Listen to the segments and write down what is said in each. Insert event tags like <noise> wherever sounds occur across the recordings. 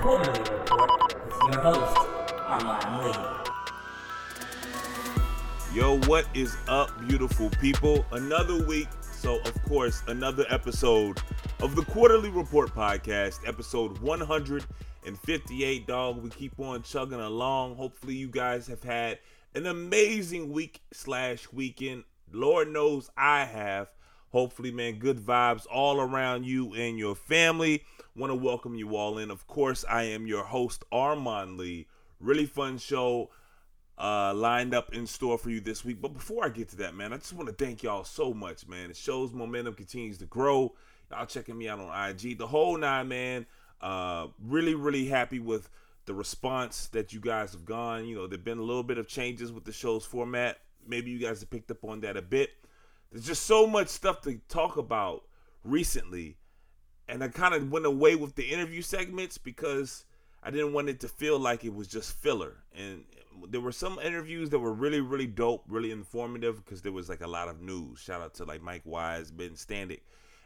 Quarter-Lee Report with your host, Armand Lee. Yo, what is up, beautiful people? Another week, so of course, another episode of the Quarter-Lee Report podcast, episode 158. Dog, we keep on chugging along. Hopefully, you guys have had an amazing week slash weekend. Lord knows I have. Hopefully, man, good vibes all around you and your family. Want to welcome you all in. Of course, I am your host, Armand Lee. Really fun show uh, lined up in store for you this week. But before I get to that, man, I just want to thank y'all so much, man. The shows momentum continues to grow. Y'all checking me out on IG, the whole nine, man. Uh, really, really happy with the response that you guys have gone. You know, there've been a little bit of changes with the show's format. Maybe you guys have picked up on that a bit. There's just so much stuff to talk about recently, and I kind of went away with the interview segments because I didn't want it to feel like it was just filler. And there were some interviews that were really, really dope, really informative because there was like a lot of news. Shout out to like Mike Wise, Ben Standig.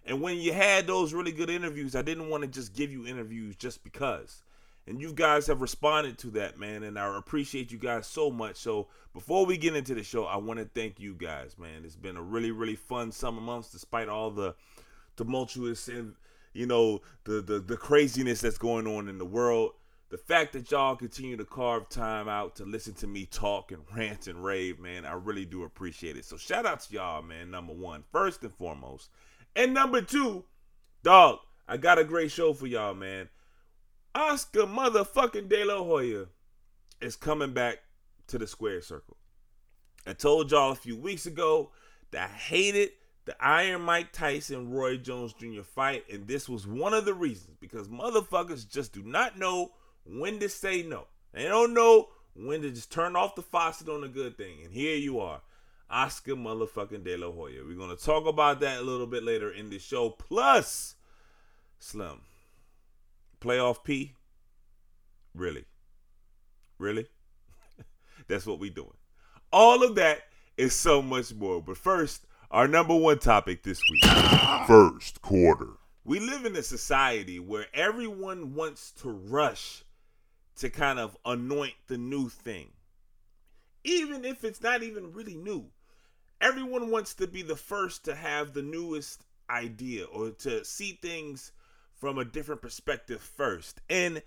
And when you had those really good interviews, I didn't want to just give you interviews just because. And you guys have responded to that, man. And I appreciate you guys so much. So before we get into the show, I want to thank you guys, man. It's been a really, really fun summer months despite all the tumultuous and you know the the, the craziness that's going on in the world the fact that y'all continue to carve time out to listen to me talk and <laughs> rant and rave, man, I really do appreciate it. So shout out to y'all, man. Number one, first and foremost, and number two, dog, I got a great show for y'all, man. Oscar motherfucking De La Hoya is coming back to the square circle. I told y'all a few weeks ago that I hated the Iron Mike Tyson Roy Jones Jr. fight, and this was one of the reasons because motherfuckers just do not know when to say no. They don't know when to just turn off the faucet on a good thing. And here you are, Oscar motherfucking De La Hoya. We're gonna talk about that a little bit later in the show. Plus, Slim, playoff P. Really, really. <laughs> That's what we doing. All of that is so much more. But first, our number one topic this week. First quarter. We live in a society where everyone wants to rush to kind of anoint the new thing. Even if it's not even really new. Everyone wants to be the first to have the newest idea or to see things from a different perspective first. And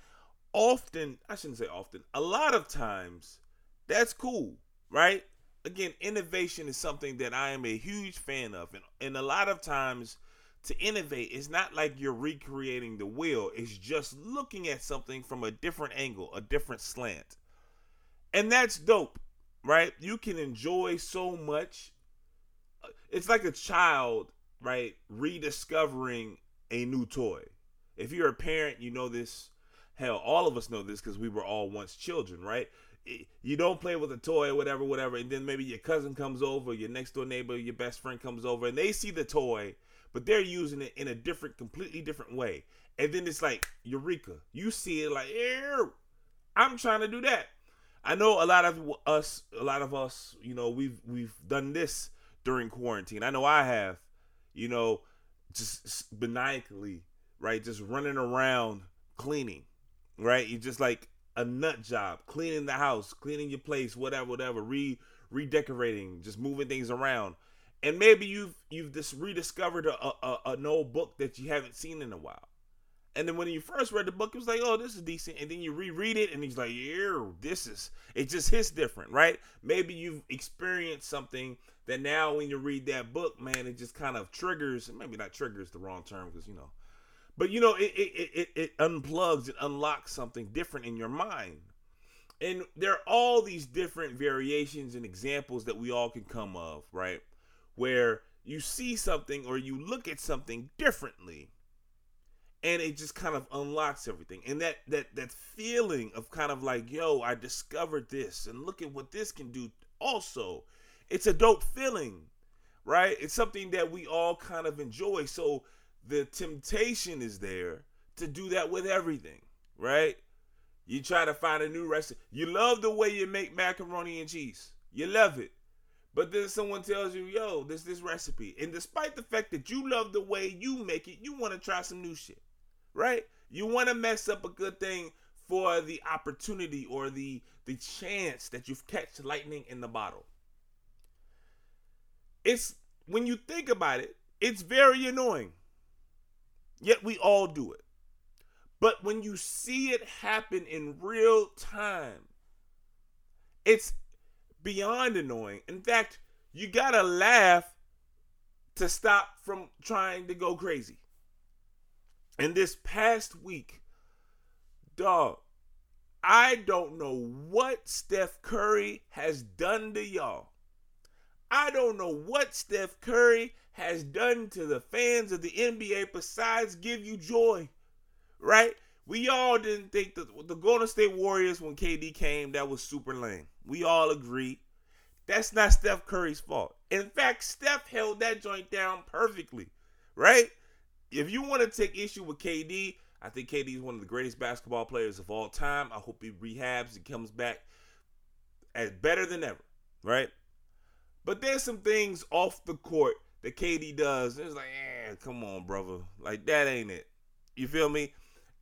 often, I shouldn't say often, a lot of times, that's cool, right? Again, innovation is something that I am a huge fan of. And, and a lot of times, to innovate it's not like you're recreating the wheel, it's just looking at something from a different angle, a different slant. And that's dope, right? You can enjoy so much. It's like a child, right, rediscovering a new toy. If you're a parent, you know this. Hell, all of us know this because we were all once children, right? You don't play with a toy or whatever, whatever, and then maybe your cousin comes over, your next door neighbor, your best friend comes over, and they see the toy but they're using it in a different, completely different way. And then it's like, Eureka. You see it like, I'm trying to do that. I know a lot of us, a lot of us, you know, we've we've done this during quarantine. I know I have, you know, just maniacally, right? Just running around cleaning, right? You just like a nut job, cleaning the house, cleaning your place, whatever, whatever, re redecorating, just moving things around and maybe you've you've just rediscovered a, a, an old book that you haven't seen in a while. And then when you first read the book, it was like, oh, this is decent. And then you reread it, and he's like, yeah, this is, it just hits different, right? Maybe you've experienced something that now when you read that book, man, it just kind of triggers, maybe not triggers the wrong term because, you know, but you know, it, it, it, it unplugs, it unlocks something different in your mind. And there are all these different variations and examples that we all can come of, right? where you see something or you look at something differently and it just kind of unlocks everything and that that that feeling of kind of like yo i discovered this and look at what this can do also it's a dope feeling right it's something that we all kind of enjoy so the temptation is there to do that with everything right you try to find a new recipe you love the way you make macaroni and cheese you love it but then someone tells you, yo, this this recipe. And despite the fact that you love the way you make it, you want to try some new shit. Right? You want to mess up a good thing for the opportunity or the the chance that you've catch lightning in the bottle. It's when you think about it, it's very annoying. Yet we all do it. But when you see it happen in real time, it's beyond annoying. In fact, you gotta laugh to stop from trying to go crazy. And this past week, dog, I don't know what Steph Curry has done to y'all. I don't know what Steph Curry has done to the fans of the NBA besides give you joy, right? We all didn't think that the Golden State Warriors, when KD came, that was super lame. We all agreed. That's not Steph Curry's fault. In fact, Steph held that joint down perfectly, right? If you want to take issue with KD, I think KD is one of the greatest basketball players of all time. I hope he rehabs and comes back as better than ever, right? But there's some things off the court that KD does. It's like, eh, come on, brother. Like that ain't it. You feel me?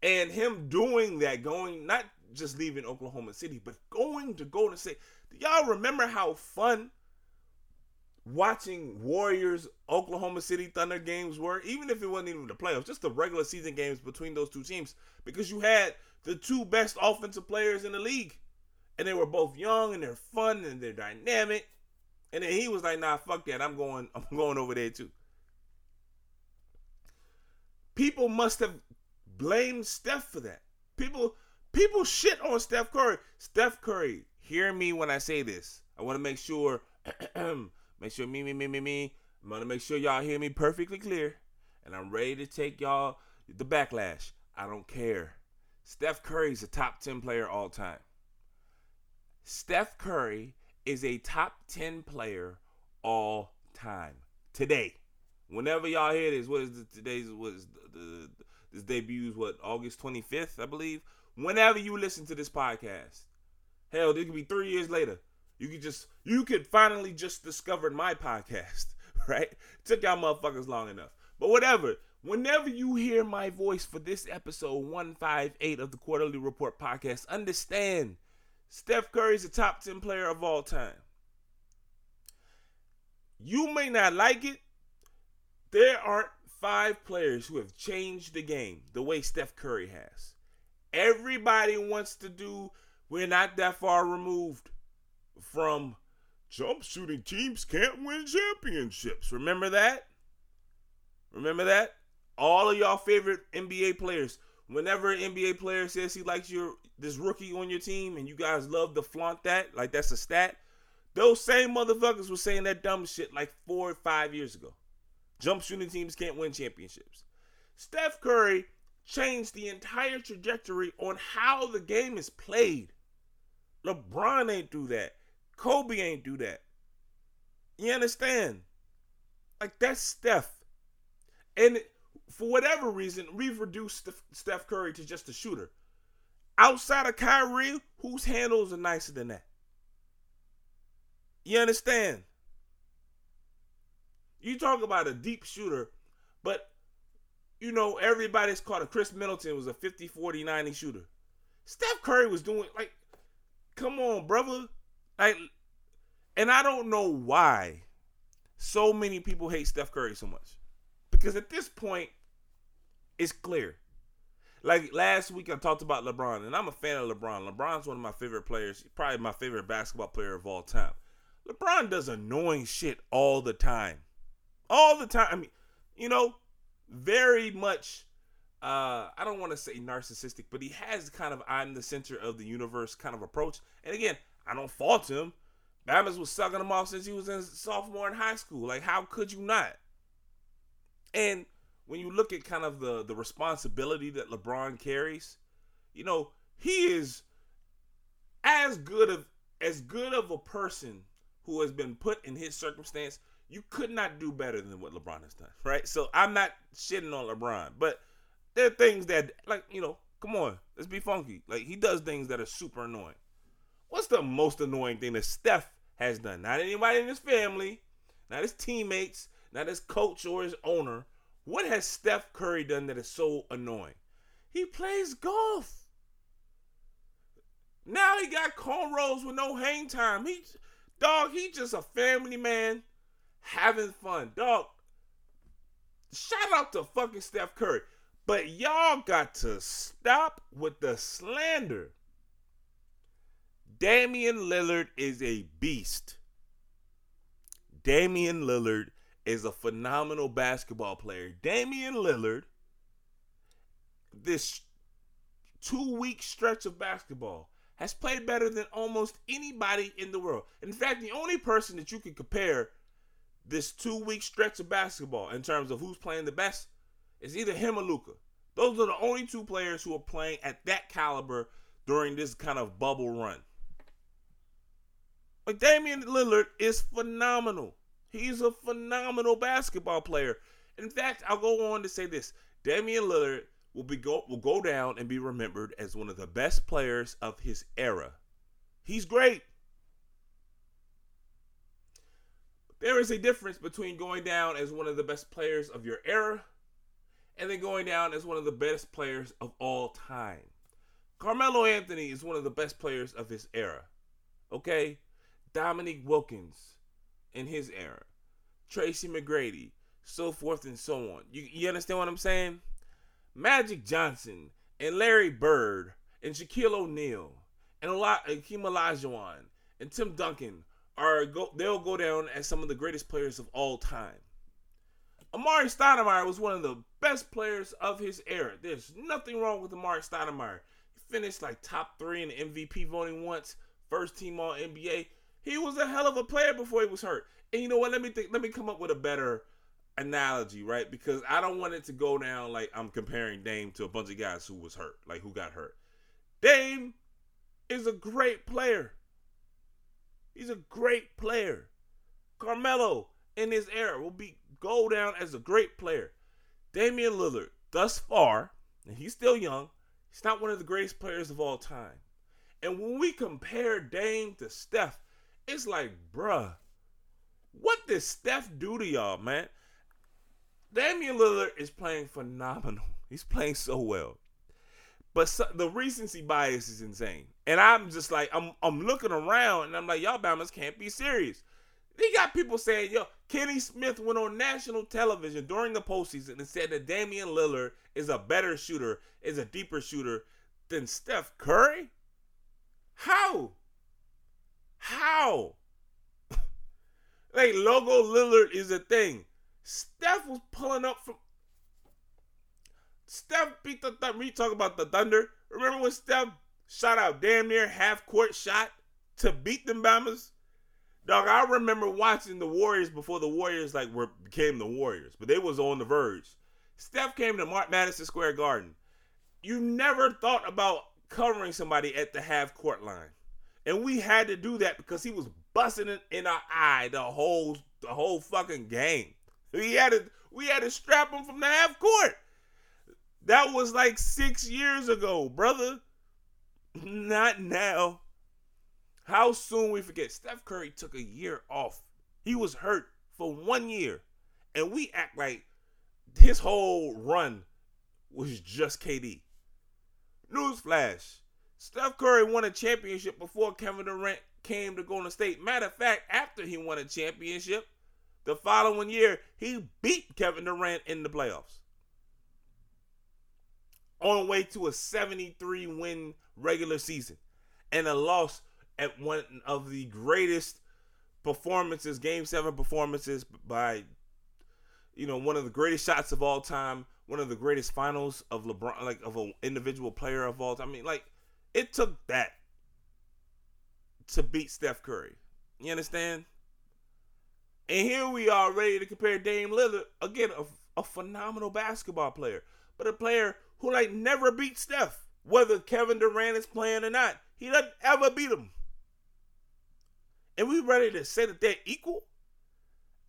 And him doing that, going not just leaving Oklahoma City, but going to Golden State. Do y'all remember how fun watching Warriors Oklahoma City Thunder games were, even if it wasn't even the playoffs, just the regular season games between those two teams, because you had the two best offensive players in the league. And they were both young and they're fun and they're dynamic. And then he was like, nah, fuck that. I'm going, <laughs> I'm going over there too. People must have blamed Steph for that. People people shit on Steph Curry. Steph Curry, hear me when I say this. I want to make sure <clears throat> Make sure me, me, me, me, me. I'm gonna make sure y'all hear me perfectly clear. And I'm ready to take y'all the backlash. I don't care. Steph Curry's a top 10 player all time. Steph Curry is a top 10 player all time. Today. Whenever y'all hear this, what is the, today's what is the, the this debuts what August 25th, I believe. Whenever you listen to this podcast, hell, it could be three years later. You could just you could finally just discover my podcast, <laughs> right? Took y'all motherfuckers long enough. But whatever. Whenever you hear my voice for this episode 158 of the Quarter-Lee Report podcast, understand Steph Curry's a top 10 player of all time. You may not like it. There aren't five players who have changed the game the way Steph Curry has. Everybody wants to do, we're not that far removed from jump shooting teams can't win championships. Remember that? Remember that? All of y'all favorite NBA players. Whenever an NBA player says he likes your this rookie on your team and you guys love to flaunt that, like that's a stat. Those same motherfuckers were saying that dumb shit like four or five years ago. Jump shooting teams can't win championships. Steph Curry changed the entire trajectory on how the game is played. LeBron ain't do that. Kobe ain't do that. You understand? Like that's Steph. And for whatever reason, we've reduced Steph Curry to just a shooter. Outside of Kyrie, whose handles are nicer than that? You understand? You talk about a deep shooter, but you know, everybody's caught a Khris Middleton was a 50 40 90 shooter. Steph Curry was doing like, come on, brother. Like, and I don't know why so many people hate Steph Curry so much. Because at this point, it's clear. Like last week, I talked about LeBron, and I'm a fan of LeBron. LeBron's one of my favorite players, probably my favorite basketball player of all time. LeBron does annoying shit all the time. All the time. I mean, you know, very much uh, I don't want to say narcissistic, but he has kind of I'm the center of the universe kind of approach. And again, I don't fault him. Bama's was sucking him off since he was in sophomore in high school. Like, how could you not? And when you look at kind of the the responsibility that LeBron carries, you know, he is as good of as good of a person who has been put in his circumstance. You could not do better than what LeBron has done, right? So I'm not shitting on LeBron, but there are things that, like, you know, come on, let's be funky. Like he does things that are super annoying. What's the most annoying thing that Steph has done? Not anybody in his family, not his teammates, not his coach or his owner. What has Steph Curry done that is so annoying? He plays golf. Now he got cornrows with no hang time. He, dog, he just a family man having fun. Dog, shout out to fucking Steph Curry. But y'all got to stop with the slander. Damian Lillard is a beast. Damian Lillard is a phenomenal basketball player. Damian Lillard, this two week stretch of basketball, has played better than almost anybody in the world. In fact, the only person that you can compare this two week stretch of basketball in terms of who's playing the best is either him or Luka. Those are the only two players who are playing at that caliber during this kind of bubble run. But Damian Lillard is phenomenal. He's a phenomenal basketball player. In fact, I'll go on to say this: Damian Lillard will be go will go down and be remembered as one of the best players of his era. He's great. There is a difference between going down as one of the best players of your era and then going down as one of the best players of all time. Carmelo Anthony is one of the best players of his era. Okay? Dominique Wilkins in his era, Tracy McGrady, so forth and so on. You, you understand what I'm saying? Magic Johnson and Larry Bird and Shaquille O'Neal and a lot Hakeem Olajuwon and Tim Duncan are go they'll go down as some of the greatest players of all time. Amar'e Stoudemire was one of the best players of his era. There's nothing wrong with Amar'e Stoudemire. He finished like top three in MVP voting once, first team all NBA. He was a hell of a player before he was hurt. And you know what? Let me think. Let me come up with a better analogy, right? Because I don't want it to go down like I'm comparing Dame to a bunch of guys who was hurt, like who got hurt. Dame is a great player. He's a great player. Carmelo in his era will be go down as a great player. Damian Lillard, thus far, and he's still young, he's not one of the greatest players of all time. And when we compare Dame to Steph, it's like, bruh, what did Steph do to y'all, man? Damian Lillard is playing phenomenal. <laughs> He's playing so well. But so, the recency bias is insane. And I'm just like, I'm I'm looking around and I'm like, y'all Bammers can't be serious. They got people saying, yo, Kenny Smith went on national television during the postseason and said that Damian Lillard is a better shooter, is a deeper shooter than Steph Curry? How? How? <laughs> like logo Lillard is a thing. Steph was pulling up from. Steph beat the Thunder. We talk about the Thunder. Remember when Steph shot out damn near half court shot to beat them Bombers? Dog, I remember watching the Warriors before the Warriors like were became the Warriors, but they was on the verge. Steph came to Mark Madison Square Garden. You never thought about covering somebody at the half court line. And we had to do that because he was busting it in our eye the whole the whole fucking game. We had to we had to strap him from the half court. That was like six years ago, brother. Not now. How soon we forget? Steph Curry took a year off. He was hurt for one year. And we act like his whole run was just KD. Newsflash. Steph Curry won a championship before Kevin Durant came to Golden State. Matter of fact, after he won a championship, the following year, he beat Kevin Durant in the playoffs. On the way to a 73 win regular season and a loss at one of the greatest performances, game seven performances by, you know, one of the greatest shots of all time, one of the greatest finals of LeBron, like of an individual player of all time. I mean, like, it took that to beat Steph Curry. You understand? And here we are ready to compare Dame Lillard again, a, a phenomenal basketball player, but a player who like never beat Steph, whether Kevin Durant is playing or not. He doesn't ever beat him. And we ready to say that they're equal?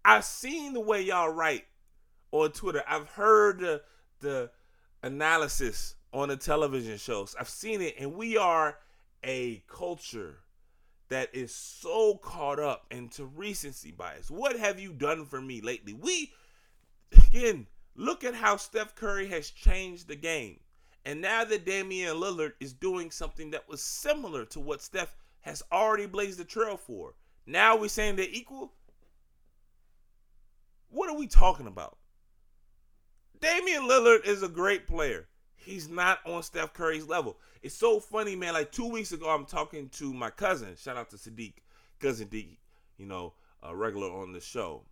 I've seen the way y'all write on Twitter. I've heard the, the analysis on the television shows. I've seen it, and we are a culture that is so caught up into recency bias. What have you done for me lately? We, again, look at how Steph Curry has changed the game. And now that Damian Lillard is doing something that was similar to what Steph has already blazed the trail for. Now we're saying they're equal. What are we talking about? Damian Lillard is a great player. He's not on Steph Curry's level. It's so funny, man. Like two weeks ago, I'm talking to my cousin. Shout out to Sadiq, cousin D, you know, a regular on the show.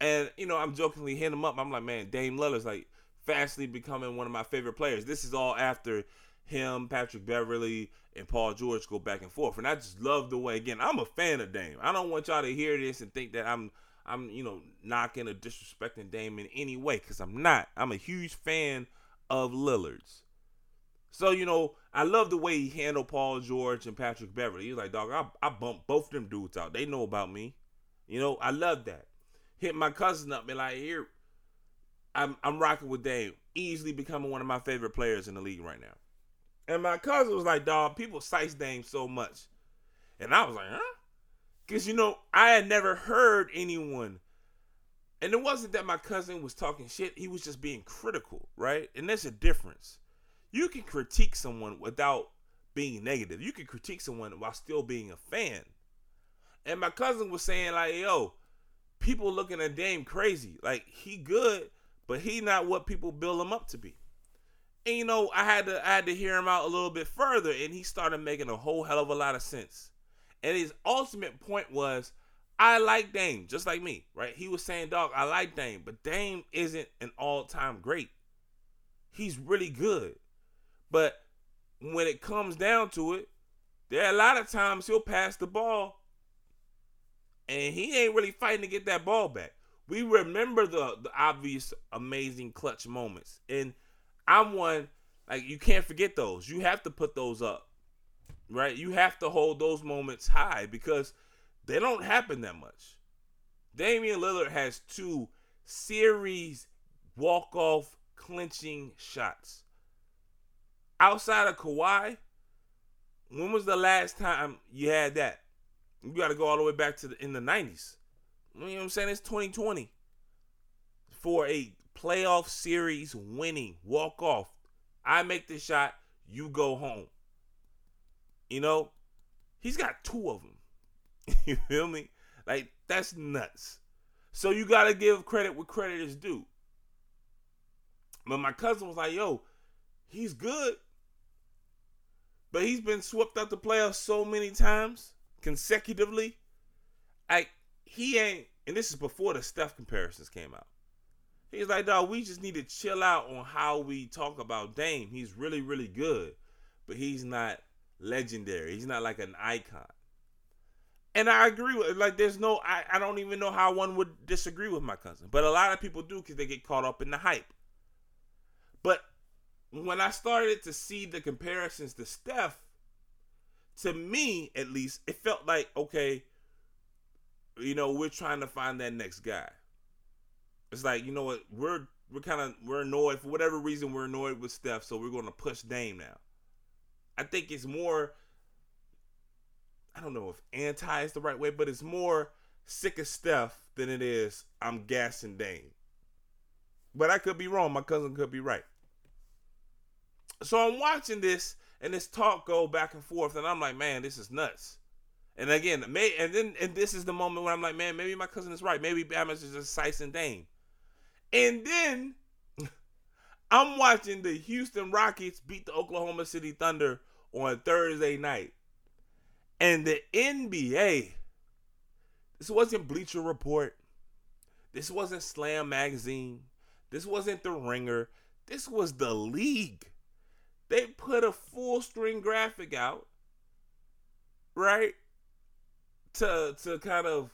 And, you know, I'm jokingly hitting him up. I'm like, man, Dame Lillard's like fastly becoming one of my favorite players. This is all after him, Patrick Beverley, and Paul George go back and forth. And I just love the way, again, I'm a fan of Dame. I don't want y'all to hear this and think that I'm I'm, you know, knocking or disrespecting Dame in any way, because I'm not. I'm a huge fan of Lillard's. So, you know, I love the way he handled Paul George and Patrick Beverley. He's like, dog, I, I bumped both them dudes out. They know about me. You know, I love that. Hit my cousin up and like, here, I'm I'm rocking with Dame. Easily becoming one of my favorite players in the league right now. And my cousin was like, dog, people size Dame so much. And I was like, huh? Because, you know, I had never heard anyone. And it wasn't that my cousin was talking shit, he was just being critical, right? And there's a difference. You can critique someone without being negative, you can critique someone while still being a fan. And my cousin was saying, like, yo, people looking at Dame crazy. Like, he good, but he not what people build him up to be. And you know, I had to I had to hear him out a little bit further, and he started making a whole hell of a lot of sense. And his ultimate point was, I like Dame, just like me, right? He was saying, dog, I like Dame, but Dame isn't an all-time great. He's really good. But when it comes down to it, there are a lot of times he'll pass the ball and he ain't really fighting to get that ball back. We remember the the obvious amazing clutch moments. And I'm one like you can't forget those. You have to put those up right? You have to hold those moments high because they don't happen that much. Damian Lillard has two series walk off clinching shots. Outside of Kawhi, when was the last time you had that? You got to go all the way back to the, in the 90s. You know what I'm saying? It's 2020 for a playoff series winning walk off. I make the shot, you go home. You know, he's got two of them. <laughs> you feel me? Like that's nuts. So you gotta give credit where credit is due. But my cousin was like, "Yo, he's good, but he's been swept out the playoffs so many times consecutively. Like he ain't." And this is before the Steph comparisons came out. He's like, "Dog, we just need to chill out on how we talk about Dame. He's really, really good, but he's not legendary. He's not like an icon. And I agree with like there's no I, I don't even know how one would disagree with my cousin. But a lot of people do because they get caught up in the hype. But when I started to see the comparisons to Steph, to me at least, it felt like, okay, you know, we're trying to find that next guy. It's like, you know what, we're we're kind of we're annoyed for whatever reason we're annoyed with Steph, so we're gonna push Dame now. I think it's more I don't know if anti is the right way, but it's more sick of Steph than it is I'm gassing Dame. But I could be wrong. My cousin could be right. So I'm watching this and this talk go back and forth, and I'm like, man, this is nuts. And again, may and then and this is the moment when I'm like, man, maybe my cousin is right. Maybe Bama's is just sicing Dame. And then <laughs> I'm watching the Houston Rockets beat the Oklahoma City Thunder on Thursday night. And the NBA, this wasn't Bleacher Report. This wasn't Slam Magazine. This wasn't The Ringer. This was the league. They put a full string graphic out, right? To to kind of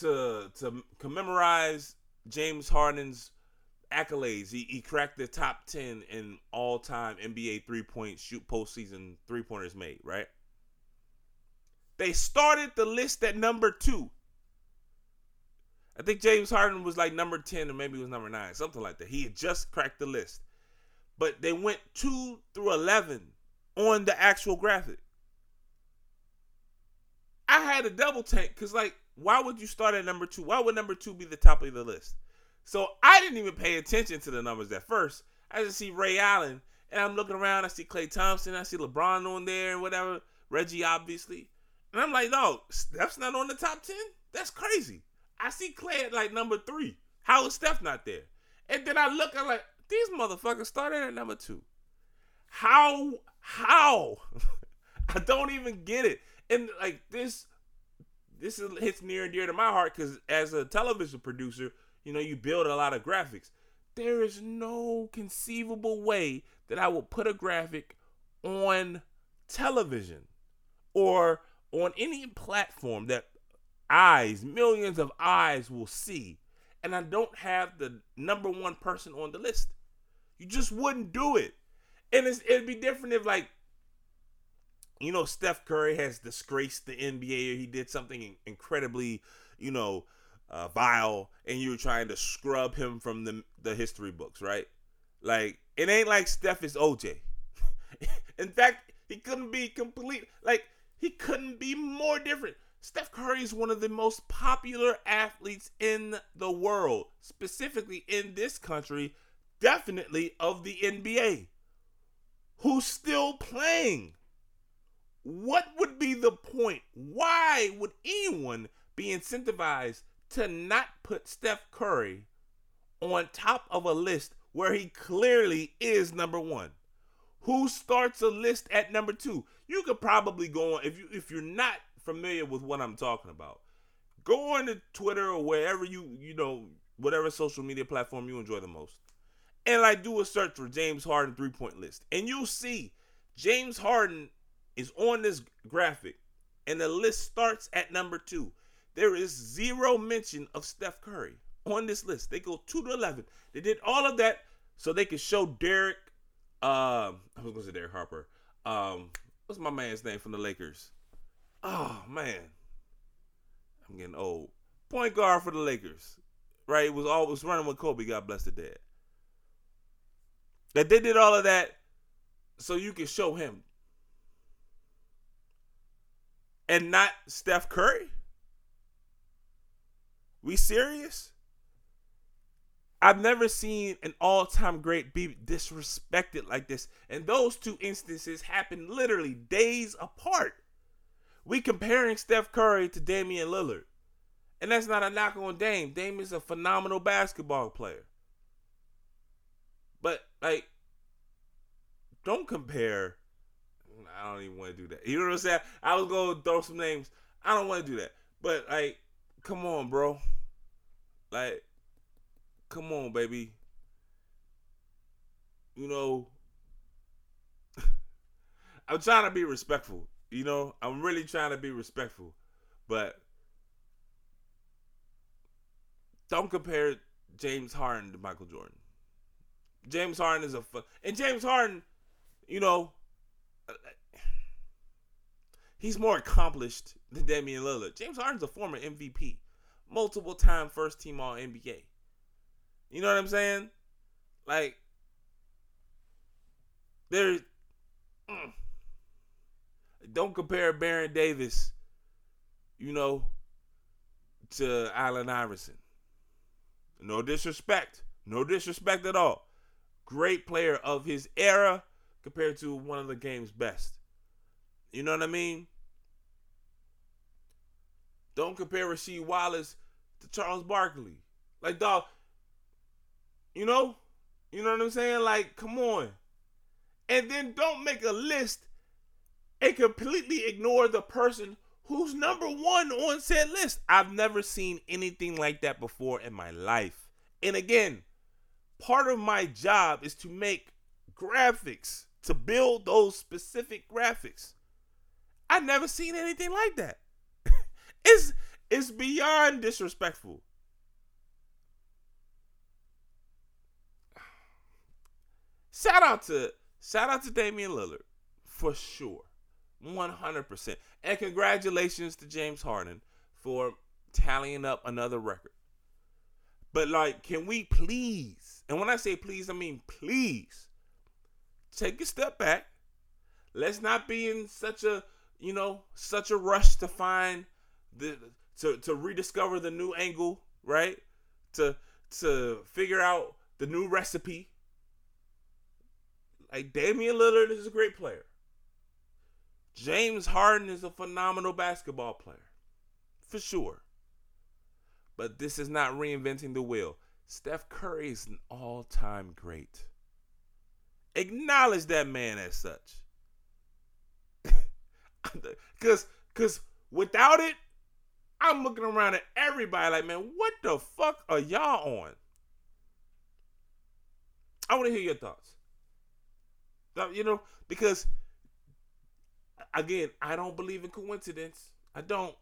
to to commemorate James Harden's accolades. He, he cracked the top 10 in all time NBA three point shoot postseason three pointers made, right? They started the list at number two. I think James Harden was like number 10 or maybe it was number nine, something like that. He had just cracked the list. But they went two through 11 on the actual graphic. I had a double take because, like, why would you start at number two? Why would number two be the top of the list? So I didn't even pay attention to the numbers at first. I just see Ray Allen And I'm looking around, I see Klay Thompson, I see LeBron on there and whatever, Reggie obviously. And I'm like, no, Steph's not on the top 10? That's crazy. I see Klay at like number three. How is Steph not there? And then I look, I'm like, these motherfuckers started at number two. How? How? <laughs> I don't even get it. And like this, this is, hits near and dear to my heart because as a television producer, you know, you build a lot of graphics. There is no conceivable way that I will put a graphic on television or on any platform that eyes, millions of eyes will see, and I don't have the number one person on the list. You just wouldn't do it. And it'd be different if, like, you know, Steph Curry has disgraced the NBA or he did something incredibly, you know, uh, vile, and you're trying to scrub him from the the history books, right? Like, it ain't like Steph is OJ. <laughs> In fact, he couldn't be complete. Like, he couldn't be more different. Steph Curry is one of the most popular athletes in the world, specifically in this country, definitely of the NBA, who's still playing. What would be the point? Why would anyone be incentivized to not put Steph Curry on top of a list where he clearly is number one? Who starts a list at number two? You could probably go on if you if you're not familiar with what I'm talking about. Go on to Twitter or wherever you you know whatever social media platform you enjoy the most, and like do a search for James Harden three point list, and you'll see James Harden is on this graphic, and the list starts at number two. There is zero mention of Steph Curry on this list. They go two to eleven. They did all of that so they could show Derek. Um, I was gonna say Derek Harper. Um, what's my man's name from the Lakers? Oh man, I'm getting old. Point guard for the Lakers, right? It was always running with Kobe. God bless the dead. That they did all of that so you can show him, and not Steph Curry. We serious? I've never seen an all-time great be disrespected like this. And those two instances happened literally days apart. We comparing Steph Curry to Damian Lillard. And that's not a knock on Dame. Dame is a phenomenal basketball player. But like don't compare I don't even want to do that. You know what I'm saying? I was to throw some names. I don't want to do that. But like come on, bro. Like come on, baby. You know, <laughs> I'm trying to be respectful. You know, I'm really trying to be respectful, but don't compare James Harden to Michael Jordan. James Harden is a fu- and James Harden, you know, <sighs> he's more accomplished than Damian Lillard. James Harden's a former MVP, multiple time first team All NBA. You know what I'm saying? Like, there. Mm, don't compare Baron Davis, you know, to Allen Iverson. No disrespect. No disrespect at all. Great player of his era compared to one of the game's best. You know what I mean? Don't compare Rasheed Wallace to Charles Barkley. Like, dog, you know? You know what I'm saying? Like, come on. And then don't make a list and completely ignore the person who's number one on said list. I've never seen anything like that before in my life. And again, part of my job is to make graphics, to build those specific graphics. I've never seen anything like that. <laughs> it's it's beyond disrespectful. Shout out to shout out to Damian Lillard for sure. 100%. And congratulations to James Harden for tallying up another record. But like can we please? And when I say please, I mean please take a step back. Let's not be in such a, you know, such a rush to find the to to rediscover the new angle, right? To to figure out the new recipe like Damian Lillard is a great player. James Harden is a phenomenal basketball player. For sure. But this is not reinventing the wheel. Steph Curry is an all-time great. Acknowledge that man as such. <laughs> Cause cause without it, I'm looking around at everybody like, man, what the fuck are y'all on? I want to hear your thoughts. You know, because again, I don't believe in coincidence. I don't.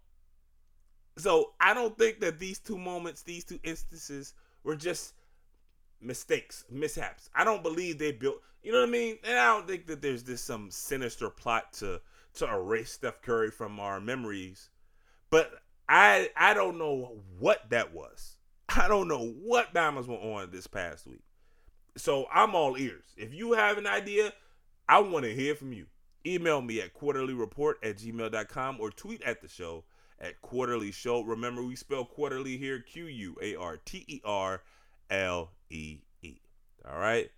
So I don't think that these two moments, these two instances, were just mistakes, mishaps. I don't believe they built. You know what I mean? And I don't think that there's this some sinister plot to to erase Steph Curry from our memories. But I I don't know what that was. <laughs> I don't know what diamonds were on this past week. So I'm all ears. If you have an idea, I want to hear from you. Email me at quarterlyreport at gmail.com or tweet at the show at quarterly show. Remember, we spell quarterly here Q U A R T E R L E E. All right.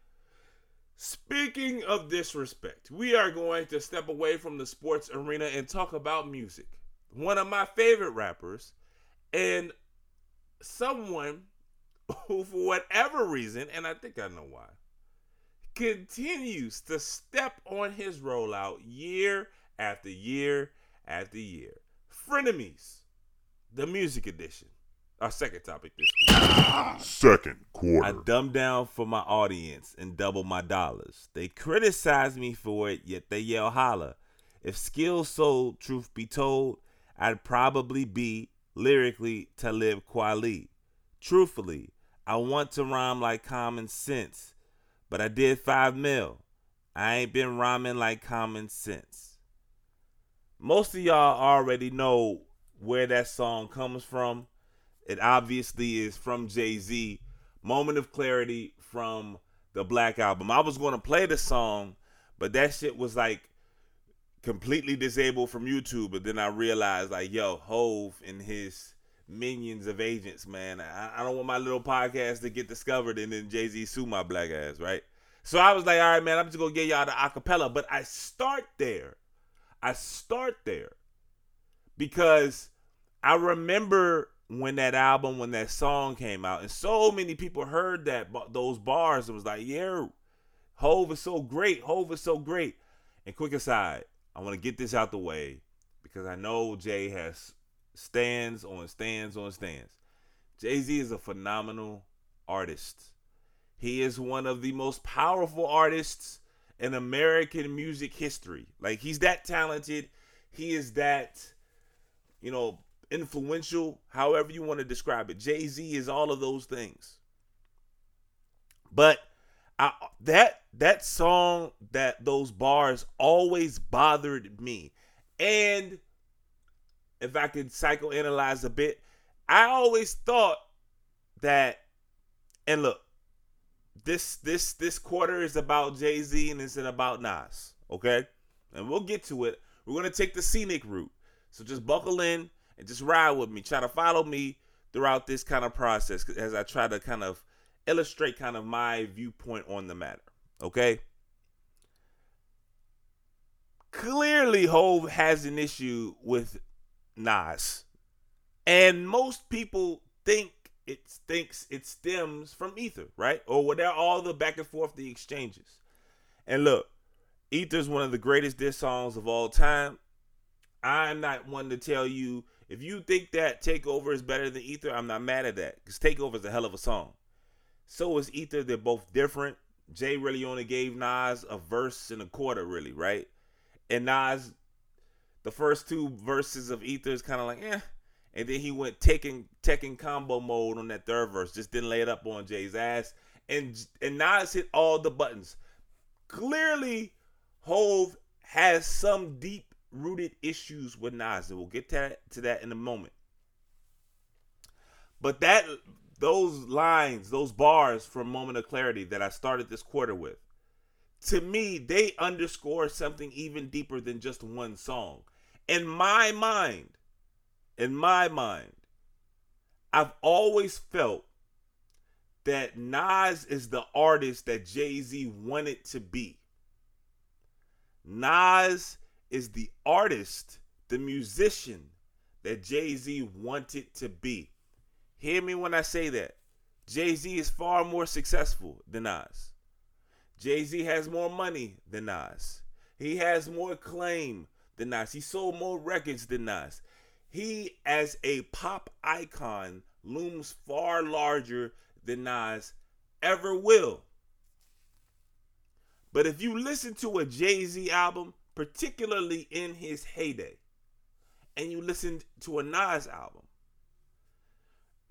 Speaking of disrespect, we are going to step away from the sports arena and talk about music. One of my favorite rappers and someone who, for whatever reason, and I think I know why, continues to step on his rollout year after year after year. Frenemies, the music edition. Our second topic this week. Second I quarter. dumb down for my audience and double my dollars. They criticize me for it, yet they yell holla. If skills sold, truth be told, I'd probably be lyrically Talib Kweli. Truthfully, I want to rhyme like common sense, but I did five mil. I ain't been rhyming like common sense. Most of y'all already know where that song comes from. It obviously is from Jay Z. Moment of Clarity from the Black Album. I was going to play the song, but that shit was like completely disabled from YouTube. But then I realized, like, yo, Hov and his minions of agents, man. I, I don't want my little podcast to get discovered and then Jay Z sue my black ass, right? So I was like, all right, man, I'm just gonna get y'all the acapella. But I start there. I start there because I remember when that album, when that song came out, and so many people heard that those bars and was like, yeah, Hov is so great. Hov is so great. And quick aside, I want to get this out the way because I know Jay has stands on stands on stands. Jay Z is a phenomenal artist. He is one of the most powerful artists in American music history. Like he's that talented. He is that, you know, influential, however you want to describe it. Jay Z is all of those things. But I, that that song, that those bars always bothered me. And if I could psychoanalyze a bit, I always thought that, and look, this this this quarter is about Jay Z and it's about Nas, okay? And we'll get to it. We're gonna take the scenic route, so just buckle in and just ride with me. Try to follow me throughout this kind of process as I try to kind of illustrate kind of my viewpoint on the matter, okay? Clearly, Hov has an issue with Nas. And most people think it thinks it stems from Ether, right? Or whatever all the back and forth the exchanges. And look, Ether's one of the greatest diss songs of all time. I'm not one to tell you if you think that Takeover is better than Ether, I'm not mad at that. Because Takeover is a hell of a song. So is Ether. They're both different. Jay really only gave Nas a verse and a quarter, really, right? And Nas the first two verses of Ether is kind of like, eh. And then he went taking taking combo mode on that third verse, just didn't lay it up on Jay's ass. And and Nas hit all the buttons. Clearly, Hov has some deep rooted issues with Nas, and we'll get to that, to that in a moment. But that those lines, those bars from Moment of Clarity that I started this quarter with, to me, they underscore something even deeper than just one song in my mind, in my mind, I've always felt that Nas is the artist that Jay Z wanted to be. Nas is the artist, the musician that Jay Z wanted to be. Hear me when I say that. Jay Z is far more successful than Nas. Jay Z has more money than Nas. He has more acclaim than Nas. He sold more records than Nas. He, as a pop icon, looms far larger than Nas ever will. But if you listen to a Jay Z album, particularly in his heyday, and you listen to a Nas album,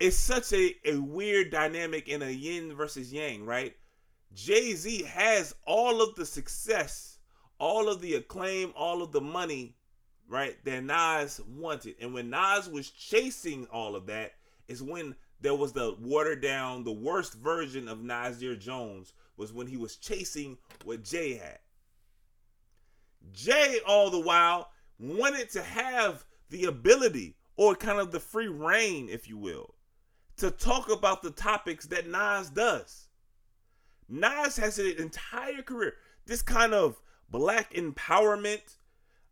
it's such a, a weird dynamic in a yin versus yang, right? Jay Z has all of the success, all of the acclaim, all of the money, right, that Nas wanted. And when Nas was chasing all of that, is when there was the watered down, the worst version of Nasir Jones was when he was chasing what Jay had. Jay, all the while, wanted to have the ability or kind of the free reign, if you will, to talk about the topics that Nas does. Nas has an entire career, this kind of black empowerment,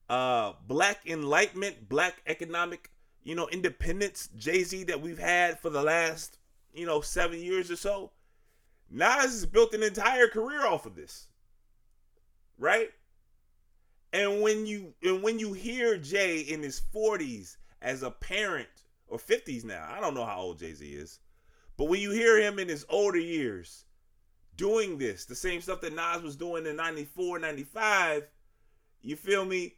uh, black enlightenment, black economic, you know, independence, Jay Z that we've had for the last, you know, seven years or so. Nas has built an entire career off of this, right? And when you and when you hear Jay in his 40s as a parent or 50s now, I don't know how old Jay Z is, but when you hear him in his older years doing this, the same stuff that Nas was doing in 94, 95, you feel me?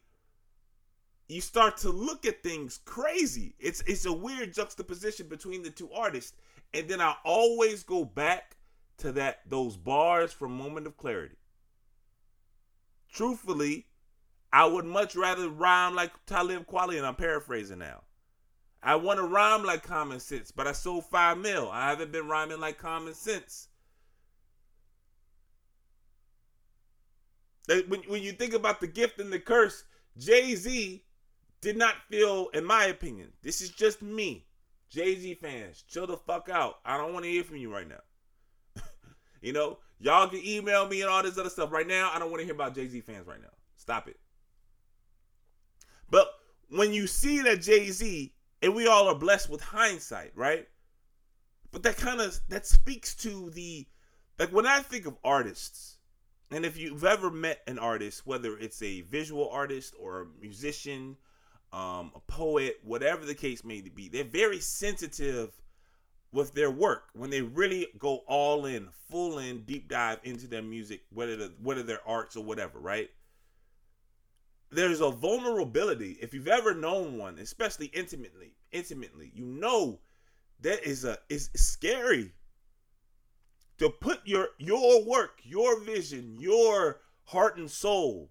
You start to look at things crazy. It's it's a weird juxtaposition between the two artists. And then I always go back to that those bars from Moment of Clarity. Truthfully, I would much rather rhyme like Talib Kweli, and I'm paraphrasing now. I want to rhyme like Common Sense, but I sold five mil. I haven't been rhyming like Common Sense. When, when you think about the gift and the curse, Jay Z did not feel, in my opinion, this is just me. Jay Z fans, chill the fuck out. I don't want to hear from you right now. <laughs> you know, y'all can email me and all this other stuff. Right now, I don't want to hear about Jay Z fans right now. Stop it. But when you see that Jay Z, and we all are blessed with hindsight, right? But that kind of that speaks to the like when I think of artists, and if you've ever met an artist, whether it's a visual artist or a musician, um, a poet, whatever the case may be, they're very sensitive with their work when they really go all in, full in, deep dive into their music, whether the, whether their arts or whatever, right? There's a vulnerability. If you've ever known one, especially intimately, intimately, you know that is a is scary to put your your work, your vision, your heart and soul,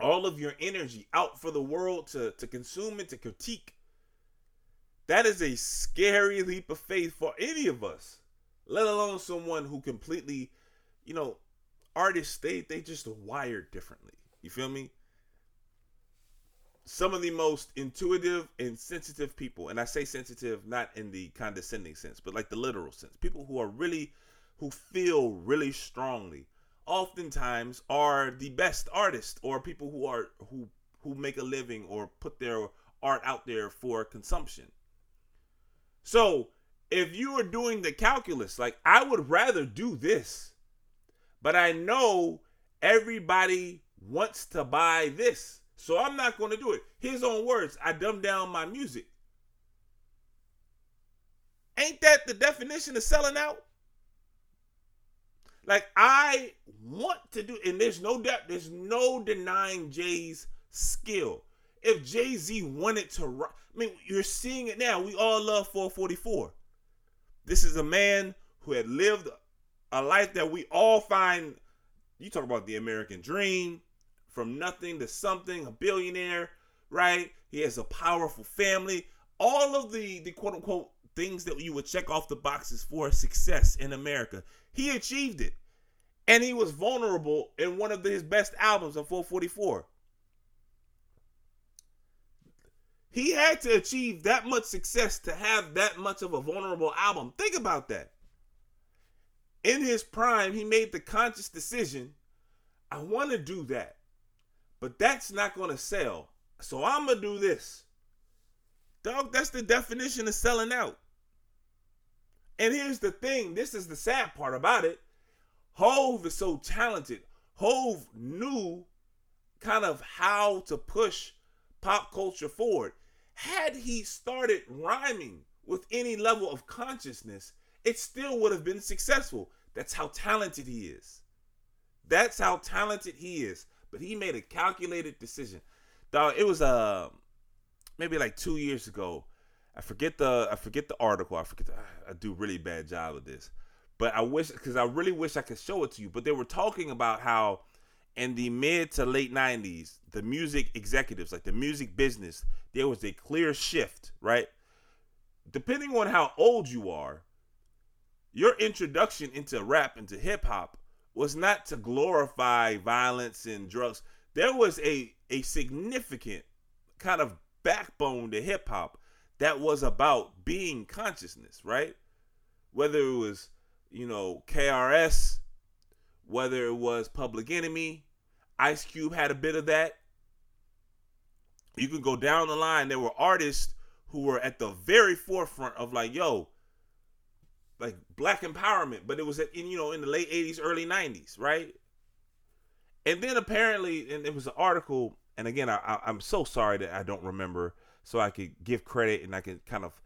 all of your energy out for the world to to consume and to critique. That is a scary leap of faith for any of us, let alone someone who completely, you know, artists they they just wired differently. You feel me? Some of the most intuitive and sensitive people, and I say sensitive not in the condescending sense, but like the literal sense. People who are really who feel really strongly oftentimes are the best artists or people who are who who make a living or put their art out there for consumption. So, if you are doing the calculus, like I would rather do this, but I know everybody wants to buy this. So I'm not going to do it. His own words, I dumb down my music. Ain't that the definition of selling out? Like I want to do, and there's no doubt, there's no denying Jay's skill. If Jay Z wanted to, I mean, you're seeing it now. We all love 444. This is a man who had lived a life that we all find. You talk about the American dream, from nothing to something, a billionaire, right? He has a powerful family. All of the the quote unquote things that you would check off the boxes for success in America. He achieved it. And he was vulnerable in one of his best albums of 444. He had to achieve that much success to have that much of a vulnerable album. Think about that. In his prime, he made the conscious decision I want to do that, but that's not going to sell. So I'm going to do this. Dog, that's the definition of selling out. And here's the thing this is the sad part about it. Hov is so talented. Hov knew kind of how to push pop culture forward. Had he started rhyming with any level of consciousness, it still would have been successful. That's how talented he is. That's how talented he is. But he made a calculated decision. Dog, it was uh maybe like two years ago. I forget the I forget the article. I forget the, I do really bad job of this. But I wish because I really wish I could show it to you. But they were talking about how in the mid to late 90s, the music executives, like the music business, there was a clear shift, right? Depending on how old you are, your introduction into rap, into hip hop, was not to glorify violence and drugs. There was a, a significant kind of backbone to hip hop that was about being consciousness, right? Whether it was, you know, KRS, whether it was Public Enemy, Ice Cube had a bit of that. You can go down the line. There were artists who were at the very forefront of like, yo, like black empowerment, but it was in you know in the late 80s, early 90s, right? And then apparently, and it was an article, and again, I, I'm so sorry that I don't remember, so I could give credit and I can kind of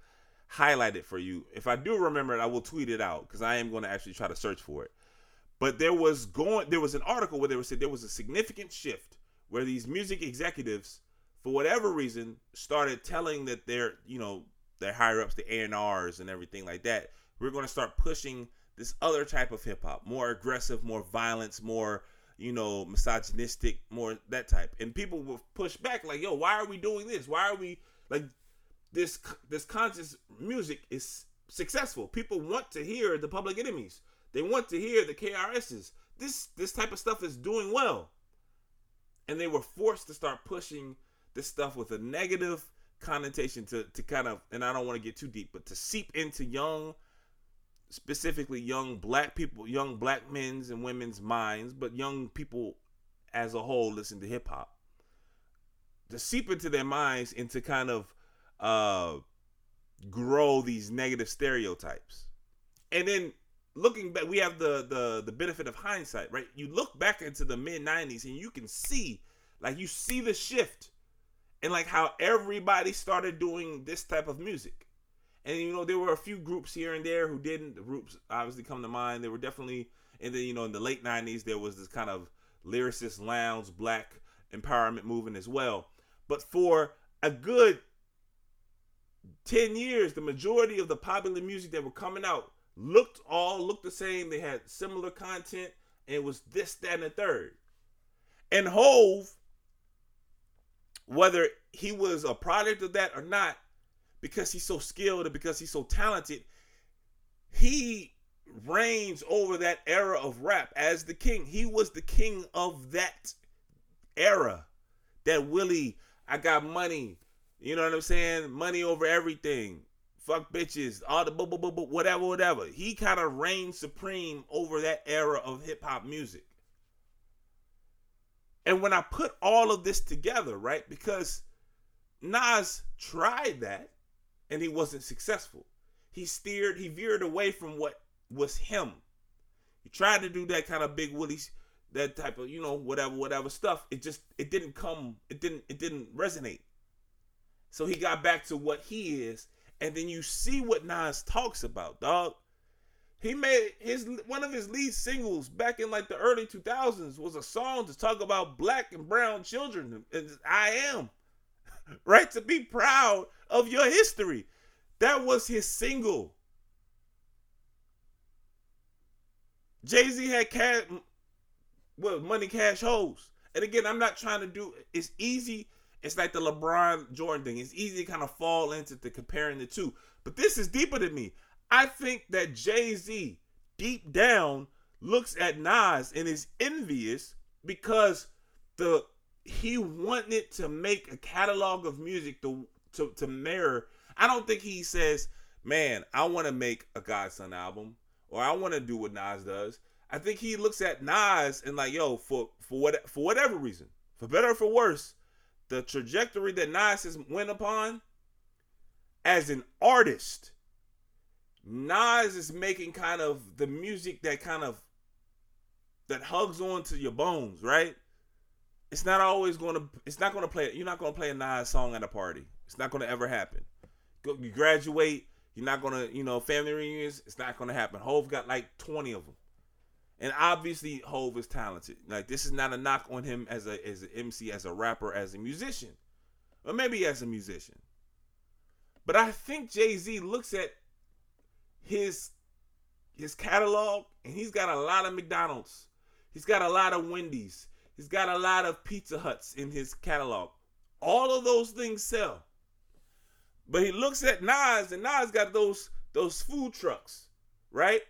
highlight it for you. If I do remember it, I will tweet it out because I am going to actually try to search for it. But there was going there was an article where they were said there was a significant shift where these music executives, for whatever reason, started telling that their you know their higher ups, the A and R's and everything like that, we're going to start pushing this other type of hip hop, more aggressive, more violence, more you know misogynistic, more that type. And people will push back like, "Yo, why are we doing this? Why are we like this? This conscious music is successful. People want to hear the Public Enemies. They want to hear the KRSs. This this type of stuff is doing well." And they were forced to start pushing this stuff with a negative connotation to to kind of and I don't want to get too deep, but to seep into young specifically young black people, young black men's and women's minds, but young people as a whole listen to hip hop. To seep into their minds and to kind of uh, grow these negative stereotypes. And then looking back, we have the the the benefit of hindsight, right? You look back into the mid '90s and you can see, like, you see the shift, and like how everybody started doing this type of music and you know there were a few groups here and there who didn't. The groups obviously come to mind. They were definitely in the you know in the late '90s there was this kind of lyricist lounge black empowerment movement as well. But for a good 10 years, the majority of the popular music that were coming out looked all looked the same. They had similar content, and it was this, that, and the third. And Hove, whether he was a product of that or not, because he's so skilled and because he's so talented, he reigns over that era of rap as the king. He was the king of that era. That Willie, I got money. You know what I'm saying? Money over everything. Fuck bitches, all the boo boo boo boo, whatever, whatever. He kind of reigned supreme over that era of hip hop music. And when I put all of this together, right? Because Nas tried that and he wasn't successful. He steered, he veered away from what was him. He tried to do that kind of big Willie, that type of, you know, whatever, whatever stuff. It just, it didn't come, it didn't, it didn't resonate. So he got back to what he is, and then you see what Nas talks about, dog. He made his one of his lead singles back in like the early 2000s was a song to talk about black and brown children. And I am <laughs> right to be proud of your history. That was his single. Jay Z had cash, well, money, cash hoes. And again, I'm not trying to do. It's easy. It's like the LeBron Jordan thing. It's easy to kind of fall into the comparing the two. But this is deeper than me. I think that Jay Z, deep down, looks at Nas and is envious because the he wanted to make a catalog of music to to, to mirror. I don't think he says, "Man, I want to make a God's Son album," or "I want to do what Nas does." I think he looks at Nas and like, yo, for for what for whatever reason, for better or for worse, the trajectory that Nas has went upon as an artist, Nas is making kind of the music that kind of that hugs on to your bones, right? It's not always gonna it's not gonna play you're not gonna play a Nas song at a party. It's not gonna ever happen. You graduate, you're not gonna, you know, family reunions, it's not gonna happen. Hov got like 20 of them. And obviously Hov is talented. Like this is not a knock on him as a as an MC, as a rapper, as a musician. Or maybe as a musician. But I think Jay-Z looks at his his catalog and he's got a lot of McDonald's. He's got a lot of Wendy's. He's got a lot of Pizza Huts in his catalog. All of those things sell. But he looks at Nas and Nas got those those food trucks, right?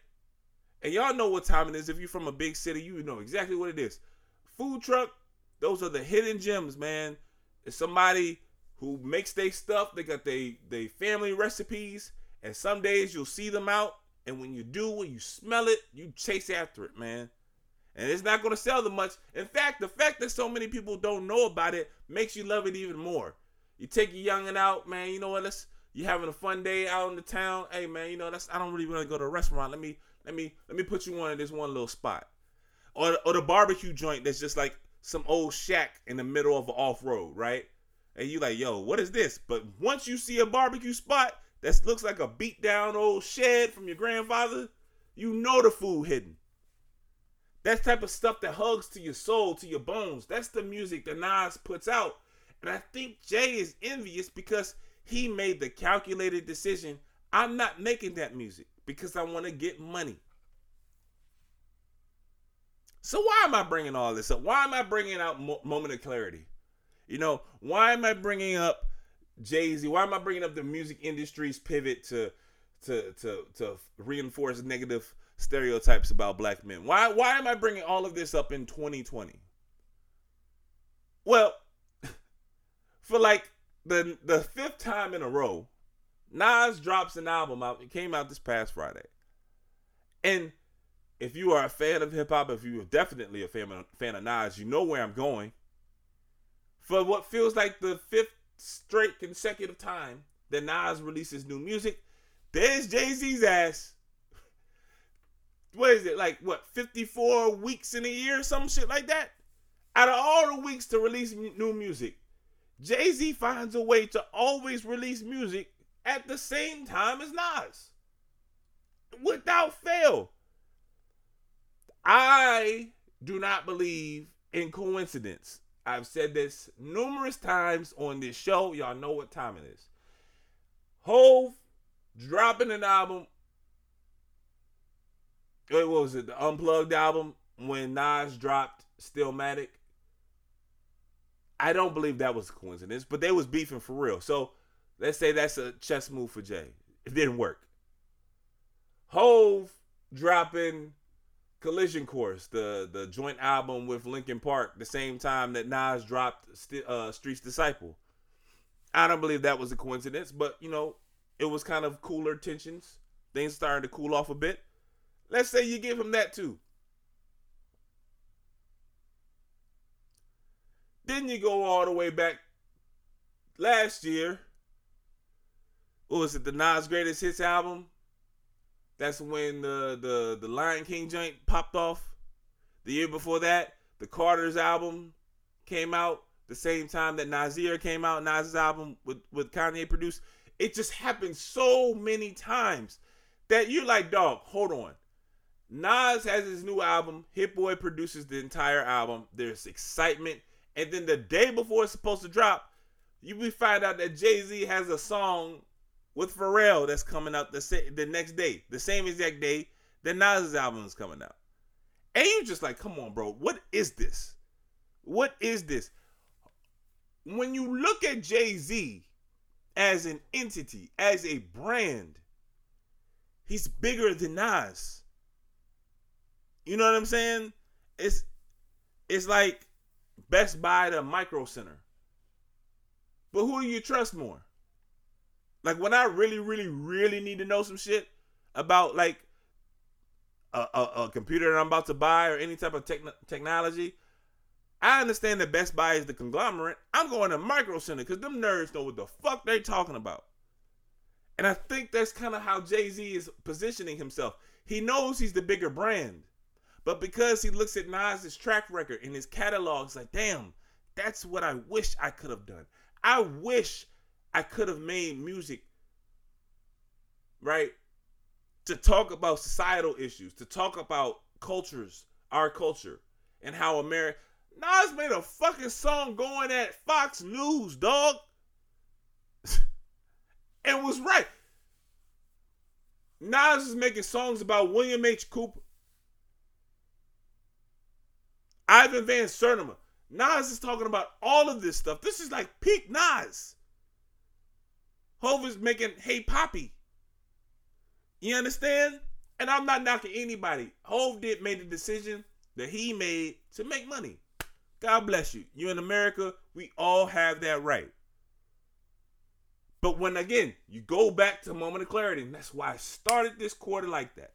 And y'all know what time it is. If you're from a big city, you know exactly what it is. Food truck, those are the hidden gems, man. It's somebody who makes their stuff. They got they they family recipes, and some days you'll see them out. And when you do, when you smell it, you chase after it, man. And it's not gonna sell them much. In fact, the fact that so many people don't know about it makes you love it even more. You take your youngin' out, man. You know what? Let's you having a fun day out in the town. Hey, man. You know that's I don't really want to go to a restaurant. Let me let me let me put you on in this one little spot, or or the barbecue joint that's just like some old shack in the middle of an off road, right? And you like, yo, what is this? But once you see a barbecue spot that looks like a beat down old shed from your grandfather, you know the food hidden. That type of stuff that hugs to your soul, to your bones. That's the music that Nas puts out. And I think Jay is envious because he made the calculated decision. I'm not making that music because I want to get money. So why am I bringing all this up? Why am I bringing out mo- moment of clarity? You know, why am I bringing up Jay Z? Why am I bringing up the music industry's pivot to to to to reinforce negative stereotypes about black men? Why why am I bringing all of this up in 2020? Well, for like the the fifth time in a row, Nas drops an album out. It came out this past Friday. And if you are a fan of hip hop, if you are definitely a fan of, fan of Nas, you know where I'm going. For what feels like the fifth straight consecutive time that Nas releases new music, there's Jay Z's ass. What is it like? What 54 weeks in a year, some shit like that? Out of all the weeks to release new music, Jay Z finds a way to always release music at the same time as Nas without fail. I do not believe in coincidence. I've said this numerous times on this show. Y'all know what time it is. Hov dropping an album. What was it? The Unplugged album when Nas dropped Stillmatic. I don't believe that was a coincidence, but they was beefing for real. So let's say that's a chess move for Jay. It didn't work. Hov dropping Collision Course, the the joint album with Linkin Park, the same time that Nas dropped uh, Street's Disciple. I don't believe that was a coincidence, but you know, it was kind of cooler tensions. Things starting to cool off a bit. Let's say you give him that too. Then you go all the way back last year. What was it? The Nas Greatest Hits album. That's when the the the Lion King joint popped off. The year before that, the Carter's album came out the same time that Nasir came out. Nas's album with with Kanye produced. It just happened so many times that you're like, dog, hold on. Nas has his new album. Hit Boy produces the entire album. There's excitement. And then the day before it's supposed to drop, you we find out that Jay Z has a song with Pharrell that's coming out the the next day, the same exact day that Nas's album is coming out. And you just like, come on, bro, what is this? What is this? When you look at Jay Z as an entity, as a brand, he's bigger than Nas. You know what I'm saying? It's it's like Best Buy to Micro Center. But who do you trust more? Like when I really, really, really need to know some shit about like a, a, a computer that I'm about to buy or any type of techn technology, I understand that Best Buy is the conglomerate. I'm going to Micro Center because them nerds know what the fuck they talking about. And I think that's kind of how Jay Z is positioning himself. He knows he's the bigger brand, but because he looks at Nas's track record and his catalog, it's like, damn, that's what I wish I could have done. I wish I could have made music, right, to talk about societal issues, to talk about cultures, our culture, and how America. Nas made a fucking song going at Fox News, dog. <laughs> and was right. Nas is making songs about William H. Cooper, Ivan Van Sertima. Nas is talking about all of this stuff. This is like peak Nas. Hov is making Hey Papi. You understand? And I'm not knocking anybody. Hov did made the decision that he made to make money. God bless you. You're in America, we all have that right. But when again, you go back to moment of clarity, and that's why I started this quarter like that.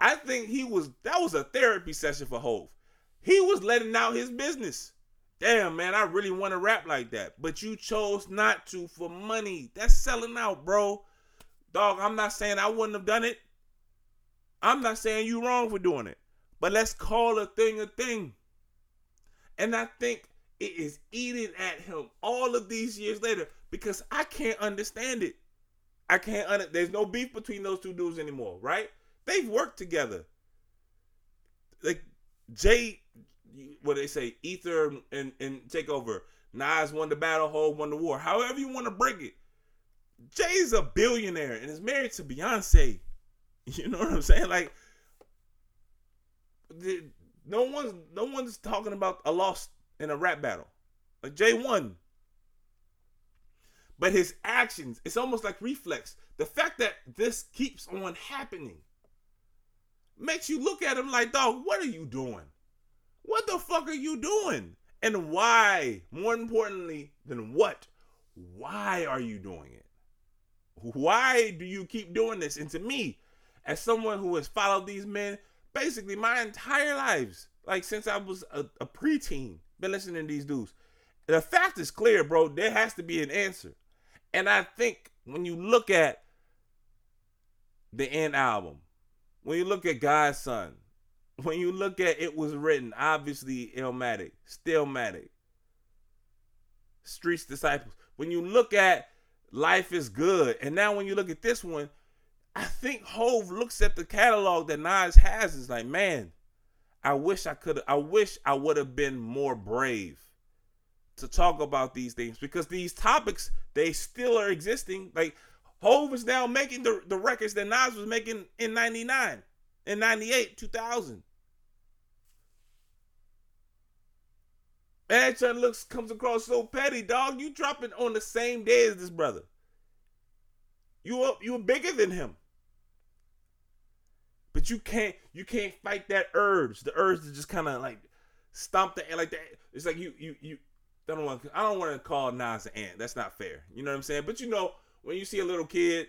I think he was that was a therapy session for Hov. He was letting out his business. Damn, man, I really want to rap like that. But you chose not to for money. That's selling out, bro. Dog, I'm not saying I wouldn't have done it. I'm not saying you wrong for doing it. But let's call a thing a thing. And I think it is eating at him all of these years later because I can't understand it. I can't under there's no beef between those two dudes anymore, right? They've worked together. Like Jay what they say, Ether and, and Takeover. Nas won the battle, Hov won the war. However you want to break it. Jay's a billionaire and is married to Beyonce. <laughs> You know what I'm saying? Like no one's no one's talking about a loss in a rap battle. Like Jay won. But his actions, it's almost like reflex. The fact that this keeps on happening makes you look at him like, dog, what are you doing? What the fuck are you doing? And why? More importantly than what? Why are you doing it? Why do you keep doing this? And to me, as someone who has followed these men basically my entire lives, like since I was a, a preteen, been listening to these dudes. The fact is clear, bro. There has to be an answer. And I think when you look at the end album, when you look at God's Son, when you look at it was written, obviously Illmatic, Stillmatic, Streets Disciples. When you look at Life is Good, and now when you look at this one, I think Hov looks at the catalog that Nas has is like, man, I wish I could I wish I would have been more brave to talk about these things because these topics they still are existing. Like Hov is now making the, the records that Nas was making in 99, in 98, 2000. And looks comes across so petty, dog. You dropping on the same day as this brother. You you were bigger than him. But you can't you can't fight that urge. The urge to just kind of like stomp the like that. It's like you you you. I don't want I don't want to call Nas an ant. That's not fair. You know what I'm saying? But you know when you see a little kid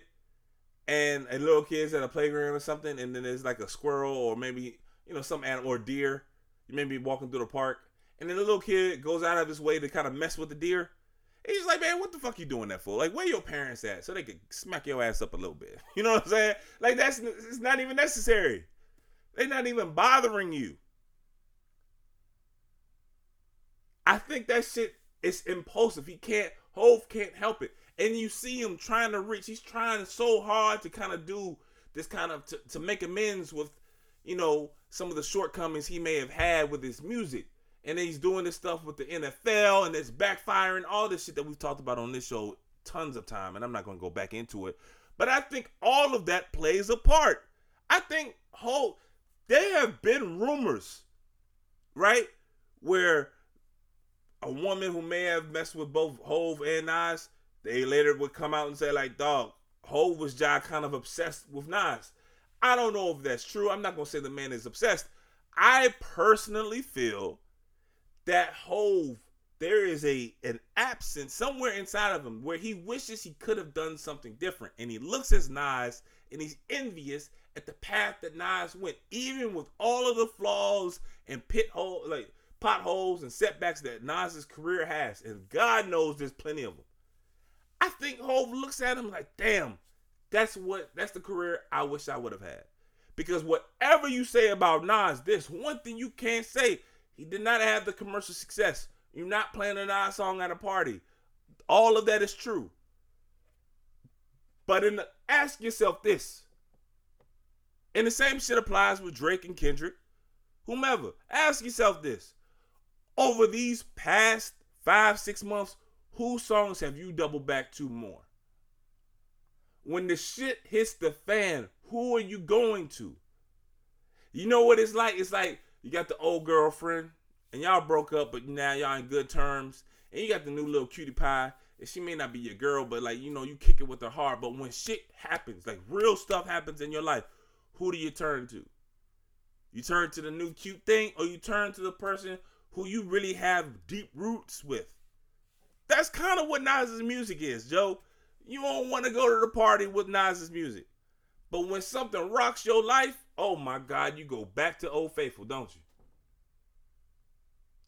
and a little kid's at a playground or something, and then there's like a squirrel or maybe you know some animal or deer. You may be walking through the park, and then the little kid goes out of his way to kind of mess with the deer. He's like, man, what the fuck you doing that for? Like, where your parents at? So they could smack your ass up a little bit. <laughs> You know what I'm saying? Like, that's it's not even necessary. They're not even bothering you. I think that shit is impulsive. He can't, Hov can't help it. And you see him trying to reach. He's trying so hard to kind of do this kind of, to, to make amends with, you know, some of the shortcomings he may have had with his music and he's doing this stuff with the NFL and it's backfiring, all this shit that we've talked about on this show tons of time, and I'm not gonna go back into it. But I think all of that plays a part. I think whole there have been rumors, right, where a woman who may have messed with both Hov and Nas, they later would come out and say like, "Dog, Hov was just kind of obsessed with Nas." I don't know if that's true. I'm not gonna say the man is obsessed. I personally feel that Hov there is a an absence somewhere inside of him where he wishes he could have done something different. And he looks at Nas and he's envious at the path that Nas went, even with all of the flaws and pit hole like potholes and setbacks that Nas's career has. And God knows there's plenty of them. I think Hov looks at him like, damn, that's what that's the career I wish I would have had. Because whatever you say about Nas, this one thing you can't say, he did not have the commercial success. You're not playing a Nas song at a party. All of that is true. But in the, ask yourself this. And the same shit applies with Drake and Kendrick, whomever. Ask yourself this. Over these past five, six months, whose songs have you doubled back to more? When the shit hits the fan, who are you going to? You know what it's like? It's like you got the old girlfriend and y'all broke up, but now y'all in good terms. And you got the new little cutie pie. And she may not be your girl, but like, you know, you kick it with her hard. But when shit happens, like real stuff happens in your life, who do you turn to? You turn to the new cute thing, or you turn to the person who you really have deep roots with. That's kind of what Nas's music is, Joe. You don't want to go to the party with Nas's music. But when something rocks your life, oh my God, you go back to Old Faithful, don't you?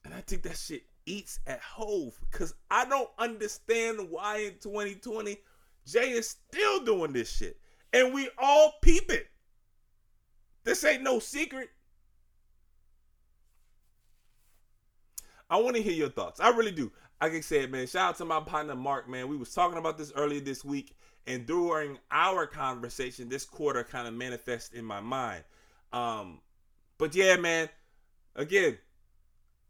And I think that shit eats at Hov because I don't understand why in 2020 Jay is still doing this shit. And we all peep it. This ain't no secret. I want to hear your thoughts. I really do. Like I said, man, shout out to my partner Mark, man. We was talking about this earlier this week, and during our conversation, this quarter kind of manifested in my mind. Um, but yeah, man, again,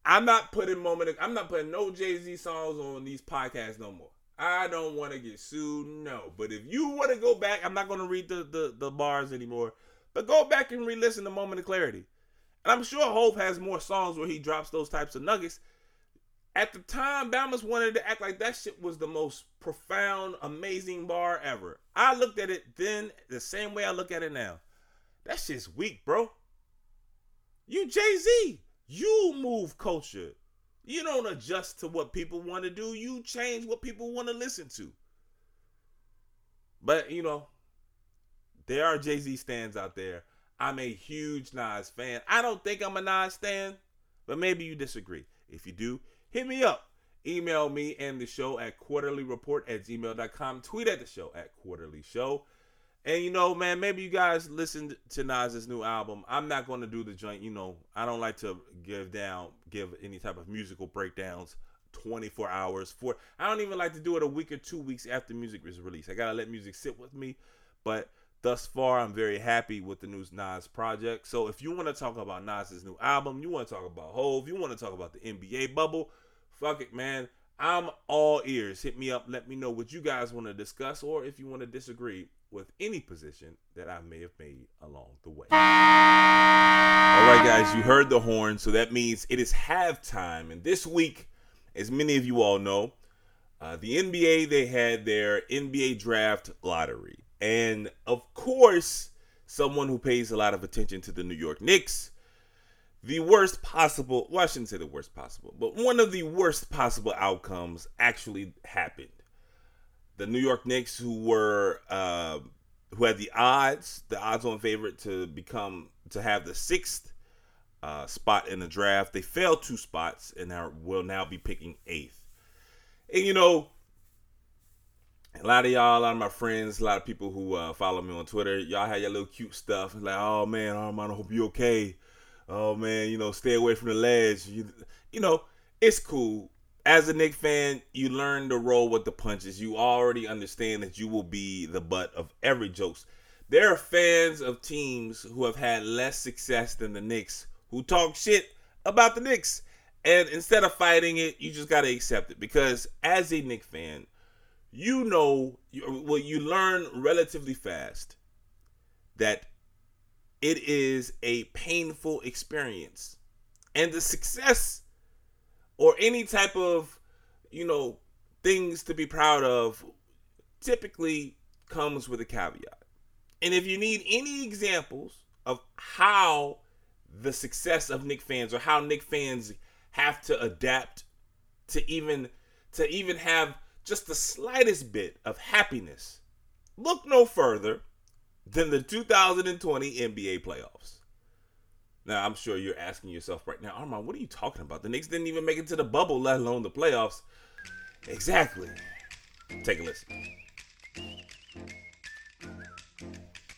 I'm not putting moment. I'm not putting no Jay Z songs on these podcasts no more. I don't want to get sued, no. But if you want to go back, I'm not going to read the, the the bars anymore. But go back and re-listen to Moment of Clarity. And I'm sure Hov has more songs where he drops those types of nuggets. At the time, Bama's wanted to act like that shit was the most profound, amazing bar ever. I looked at it then the same way I look at it now. That shit's weak, bro. You Jay Z. You move culture. You don't adjust to what people want to do. You change what people want to listen to. But, you know, there are Jay Z stands out there. I'm a huge Nas fan. I don't think I'm a Nas stan, but maybe you disagree. If you do, hit me up. Email me and the show at quarterlyreport at gmail.com. Tweet at the show at quarterly show. And you know, man, maybe you guys listened to Nas's new album. I'm not going to do the joint. You know, I don't like to give down, give any type of musical breakdowns 24 hours for. I don't even like to do it a week or two weeks after music is released. I gotta let music sit with me. But thus far, I'm very happy with the new Nas project. So if you want to talk about Nas's new album, you want to talk about Hov, you want to talk about the NBA bubble, fuck it, man. I'm all ears. Hit me up. Let me know what you guys want to discuss, or if you want to disagree with any position that I may have made along the way. All right, guys, you heard the horn, so that means it is halftime. And this week, as many of you all know, uh, the NBA they had their NBA draft lottery, and of course, someone who pays a lot of attention to the New York Knicks. The worst possible, well, I shouldn't say the worst possible, but one of the worst possible outcomes actually happened the New York Knicks, who were uh, who had the odds, the odds-on favorite to become to have the sixth uh, spot in the draft, they fell two spots and are, will now be picking eighth. And you know, a lot of y'all, a lot of my friends, a lot of people who uh, follow me on Twitter, y'all had your little cute stuff. Like, oh man, Armand, I hope you okay. Oh man, you know, stay away from the ledge. You, you know, it's cool as a Knick fan, you learn to roll with the punches. You already understand that you will be the butt of every jokes. There are fans of teams who have had less success than the Knicks who talk shit about the Knicks. And instead of fighting it, you just got to accept it because as a Knick fan, you know, well, you learn relatively fast that it is a painful experience. And the success or any type of, you know, things to be proud of typically comes with a caveat. And if you need any examples of how the success of Knick fans or how Knick fans have to adapt to even to even have just the slightest bit of happiness, look no further than the 2020 NBA playoffs. Now, I'm sure you're asking yourself right now, Armand, what are you talking about? The Knicks didn't even make it to the bubble, let alone the playoffs. Exactly. Take a listen.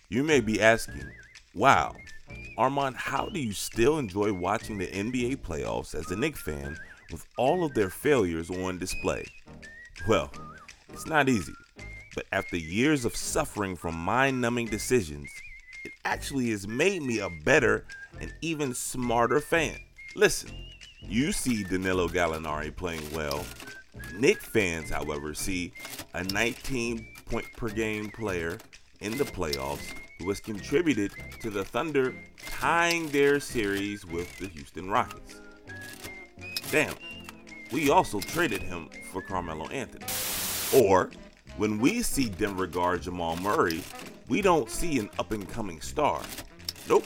You may be asking, wow, Armand, how do you still enjoy watching the NBA playoffs as a Knicks fan with all of their failures on display? Well, it's not easy, but after years of suffering from mind numbing decisions, it actually has made me a better and even smarter fan. Listen, you see Danilo Gallinari playing well. Knick fans, however, see a 19 point per game player in the playoffs who has contributed to the Thunder tying their series with the Houston Rockets. Damn, we also traded him for Carmelo Anthony. Or, when we see Denver guard Jamal Murray, we don't see an up and coming star. Nope.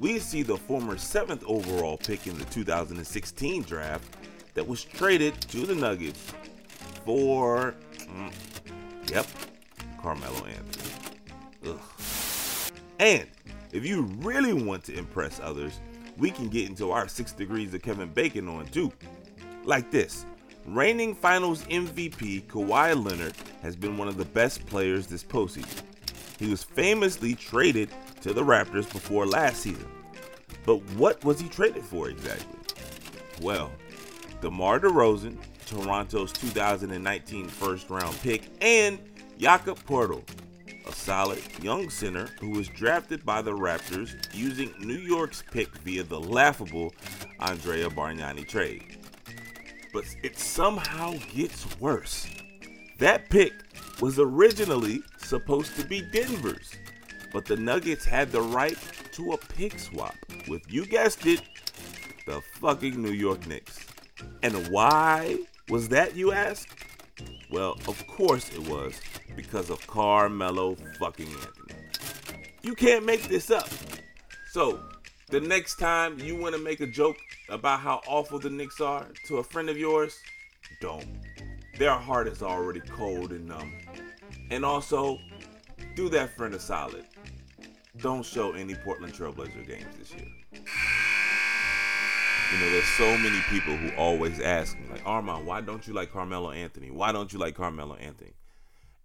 We see the former 7th overall pick in the 2016 draft that was traded to the Nuggets for, mm, yep, Carmelo Anthony. Ugh. And if you really want to impress others, we can get into our six degrees of Kevin Bacon on too. Like this reigning finals MVP Kawhi Leonard has been one of the best players this postseason. He was famously traded to the Raptors before last season. But what was he traded for exactly? Well, DeMar DeRozan, Toronto's 2019 first round pick, and Jakob Poeltl, a solid young center who was drafted by the Raptors using New York's pick via the laughable Andrea Bargnani trade. But it somehow gets worse. That pick was originally supposed to be Denver's, but the Nuggets had the right to a pick swap with, you guessed it, the fucking New York Knicks. And why was that, you ask? Well, of course it was because of Carmelo fucking Anthony. You can't make this up. So, the next time you want to make a joke about how awful the Knicks are to a friend of yours, don't. Their heart is already cold and numb. And also, do that friend a solid. Don't show any Portland Trailblazer games this year. You know, there's so many people who always ask me, like, Armand, why don't you like Carmelo Anthony? Why don't you like Carmelo Anthony?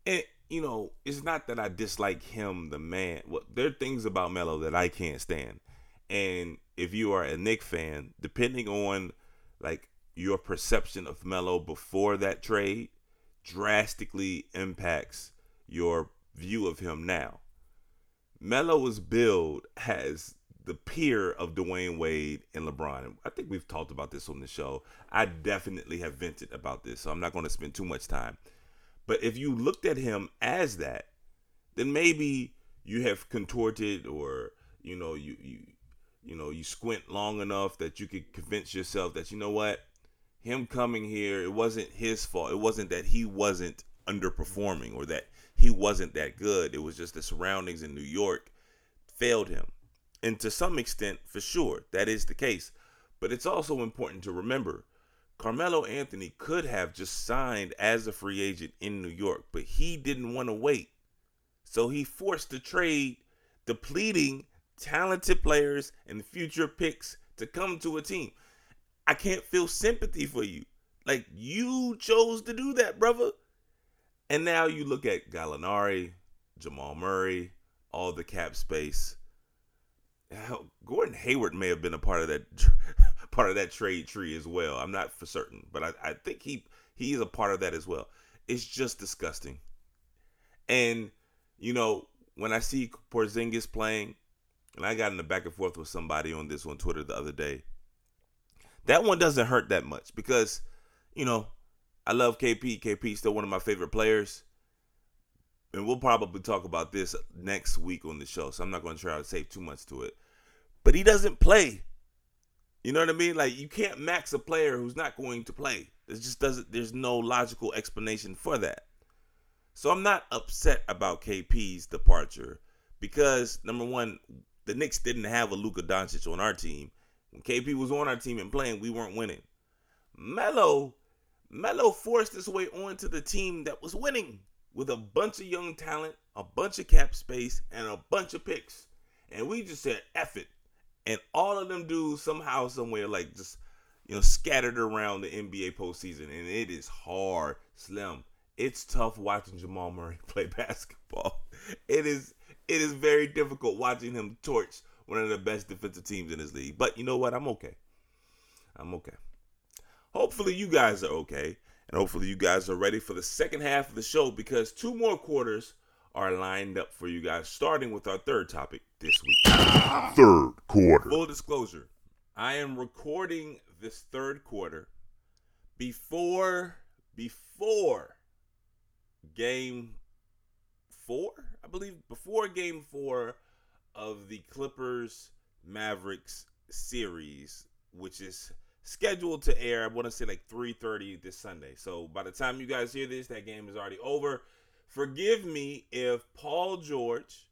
And, you know, it's not that I dislike him, the man. Well, there are things about Melo that I can't stand. And if you are a Knick fan, depending on like your perception of Melo before that trade, drastically impacts your view of him now. Melo was billed as the peer of Dwyane Wade and LeBron. I think we've talked about this on the show. I definitely have vented about this, so I'm not going to spend too much time. But if you looked at him as that, then maybe you have contorted or you know you you you know you squint long enough that you could convince yourself that you know what? Him coming here it wasn't his fault. It wasn't that he wasn't underperforming or that he wasn't that good. It was just the surroundings in New York failed him. And to some extent for sure that is the case. But it's also important to remember Carmelo Anthony could have just signed as a free agent in New York but he didn't want to wait. So he forced the trade depleting talented players and future picks to come to a team. I can't feel sympathy for you. Like you chose to do that, brother. And now you look at Gallinari, Jamal Murray, all the cap space. Hell, Gordon Hayward may have been a part of that <laughs> part of that trade tree as well. I'm not for certain, but I, I think he he is a part of that as well. It's just disgusting. And you know, when I see Porzingis playing, and I got in the back and forth with somebody on this on Twitter the other day. That one doesn't hurt that much because, you know, I love KP. KP still one of my favorite players. And we'll probably talk about this next week on the show. So I'm not going to try to save too much to it. But he doesn't play. You know what I mean? Like you can't max a player who's not going to play. It just doesn't there's no logical explanation for that. So I'm not upset about KP's departure because number one, the Knicks didn't have a Luka Doncic on our team. When KP was on our team and playing, we weren't winning. Melo Melo forced his way onto the team that was winning with a bunch of young talent, a bunch of cap space, and a bunch of picks. And we just said, F it. And all of them dudes somehow, somewhere, like just, you know, scattered around the NBA postseason. And it is hard, Slim. It's tough watching Jamal Murray <laughs> play basketball. It is it is very difficult watching him torch one of the best defensive teams in this league. But you know what? I'm okay. I'm okay. Hopefully you guys are okay. And hopefully you guys are ready for the second half of the show because two more quarters are lined up for you guys, starting with our third topic this week. Third quarter. Full disclosure, I am recording this third quarter before before game four, I believe, before game four of the Clippers Mavericks series, which is scheduled to air. I want to say like 3:30 this Sunday. So by the time you guys hear this, that game is already over. Forgive me if Paul George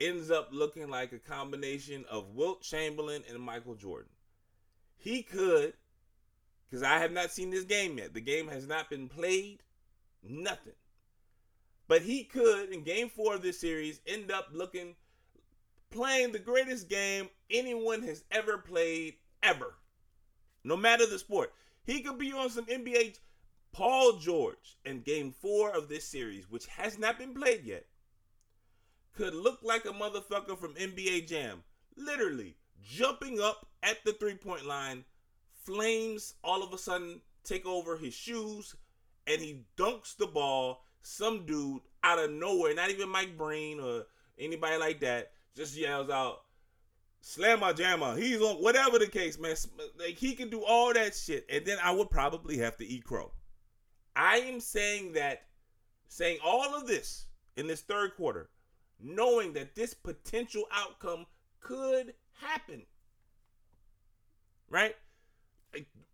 ends up looking like a combination of Wilt Chamberlain and Michael Jordan. He could, because I have not seen this game yet. The game has not been played, nothing. But he could, in game four of this series, end up looking playing the greatest game anyone has ever played, ever. No matter the sport. He could be on some NBA. Paul George in game four of this series, which has not been played yet, could look like a motherfucker from NBA Jam. Literally jumping up at the three point line, flames all of a sudden take over his shoes, and he dunks the ball. Some dude out of nowhere, not even Mike Breen or anybody like that, just yells out, "Slam Slammer Jammer. He's on whatever the case, man. Like he can do all that shit, and then I would probably have to eat crow. I am saying that, saying all of this in this third quarter, knowing that this potential outcome could happen. Right?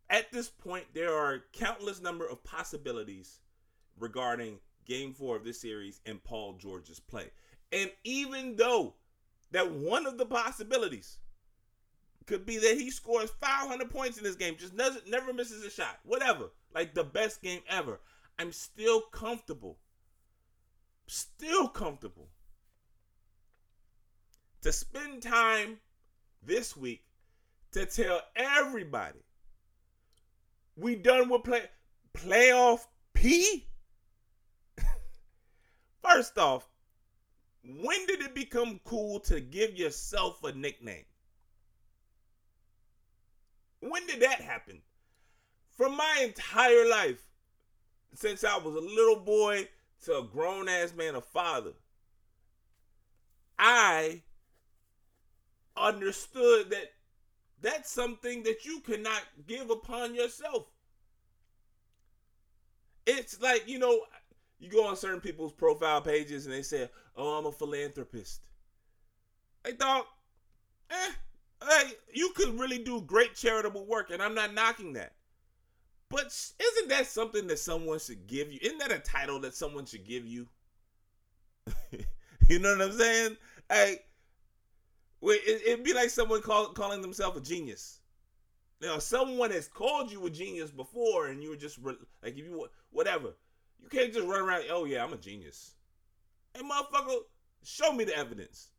At this point, there are countless number of possibilities regarding game four of this series and Paul George's play. And even though that one of the possibilities could be that he scores 500 points in this game, just never, never misses a shot, whatever, like the best game ever, I'm still comfortable. Still comfortable to spend time this week to tell everybody we done with play playoff P. First off, when did it become cool to give yourself a nickname? When did that happen? From my entire life, since I was a little boy to a grown ass man, a father, I understood that that's something that you cannot give upon yourself. It's like, you know, you go on certain people's profile pages and they say, "Oh, I'm a philanthropist." Hey, dog, eh, hey, you could really do great charitable work, and I'm not knocking that. But isn't that something that someone should give you? Isn't that a title that someone should give you? <laughs> you know what I'm saying? Hey, it, it'd be like someone call, calling themselves a genius. Now, someone has called you a genius before, and you were just like, if you whatever you can't just run around, oh yeah, I'm a genius. Hey motherfucker, show me the evidence.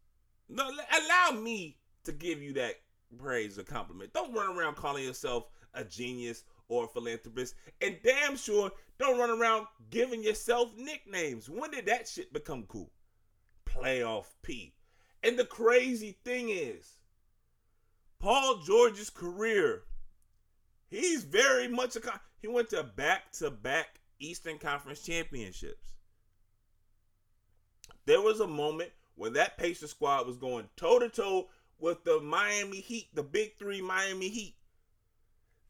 No, allow me to give you that praise or compliment. Don't run around calling yourself a genius or a philanthropist. And damn sure don't run around giving yourself nicknames. When did that shit become cool? Playoff P. And the crazy thing is, Paul George's career, he's very much a he went to back to back Eastern Conference championships. There was a moment when that Pacer squad was going toe to toe with the Miami Heat, the big three Miami Heat.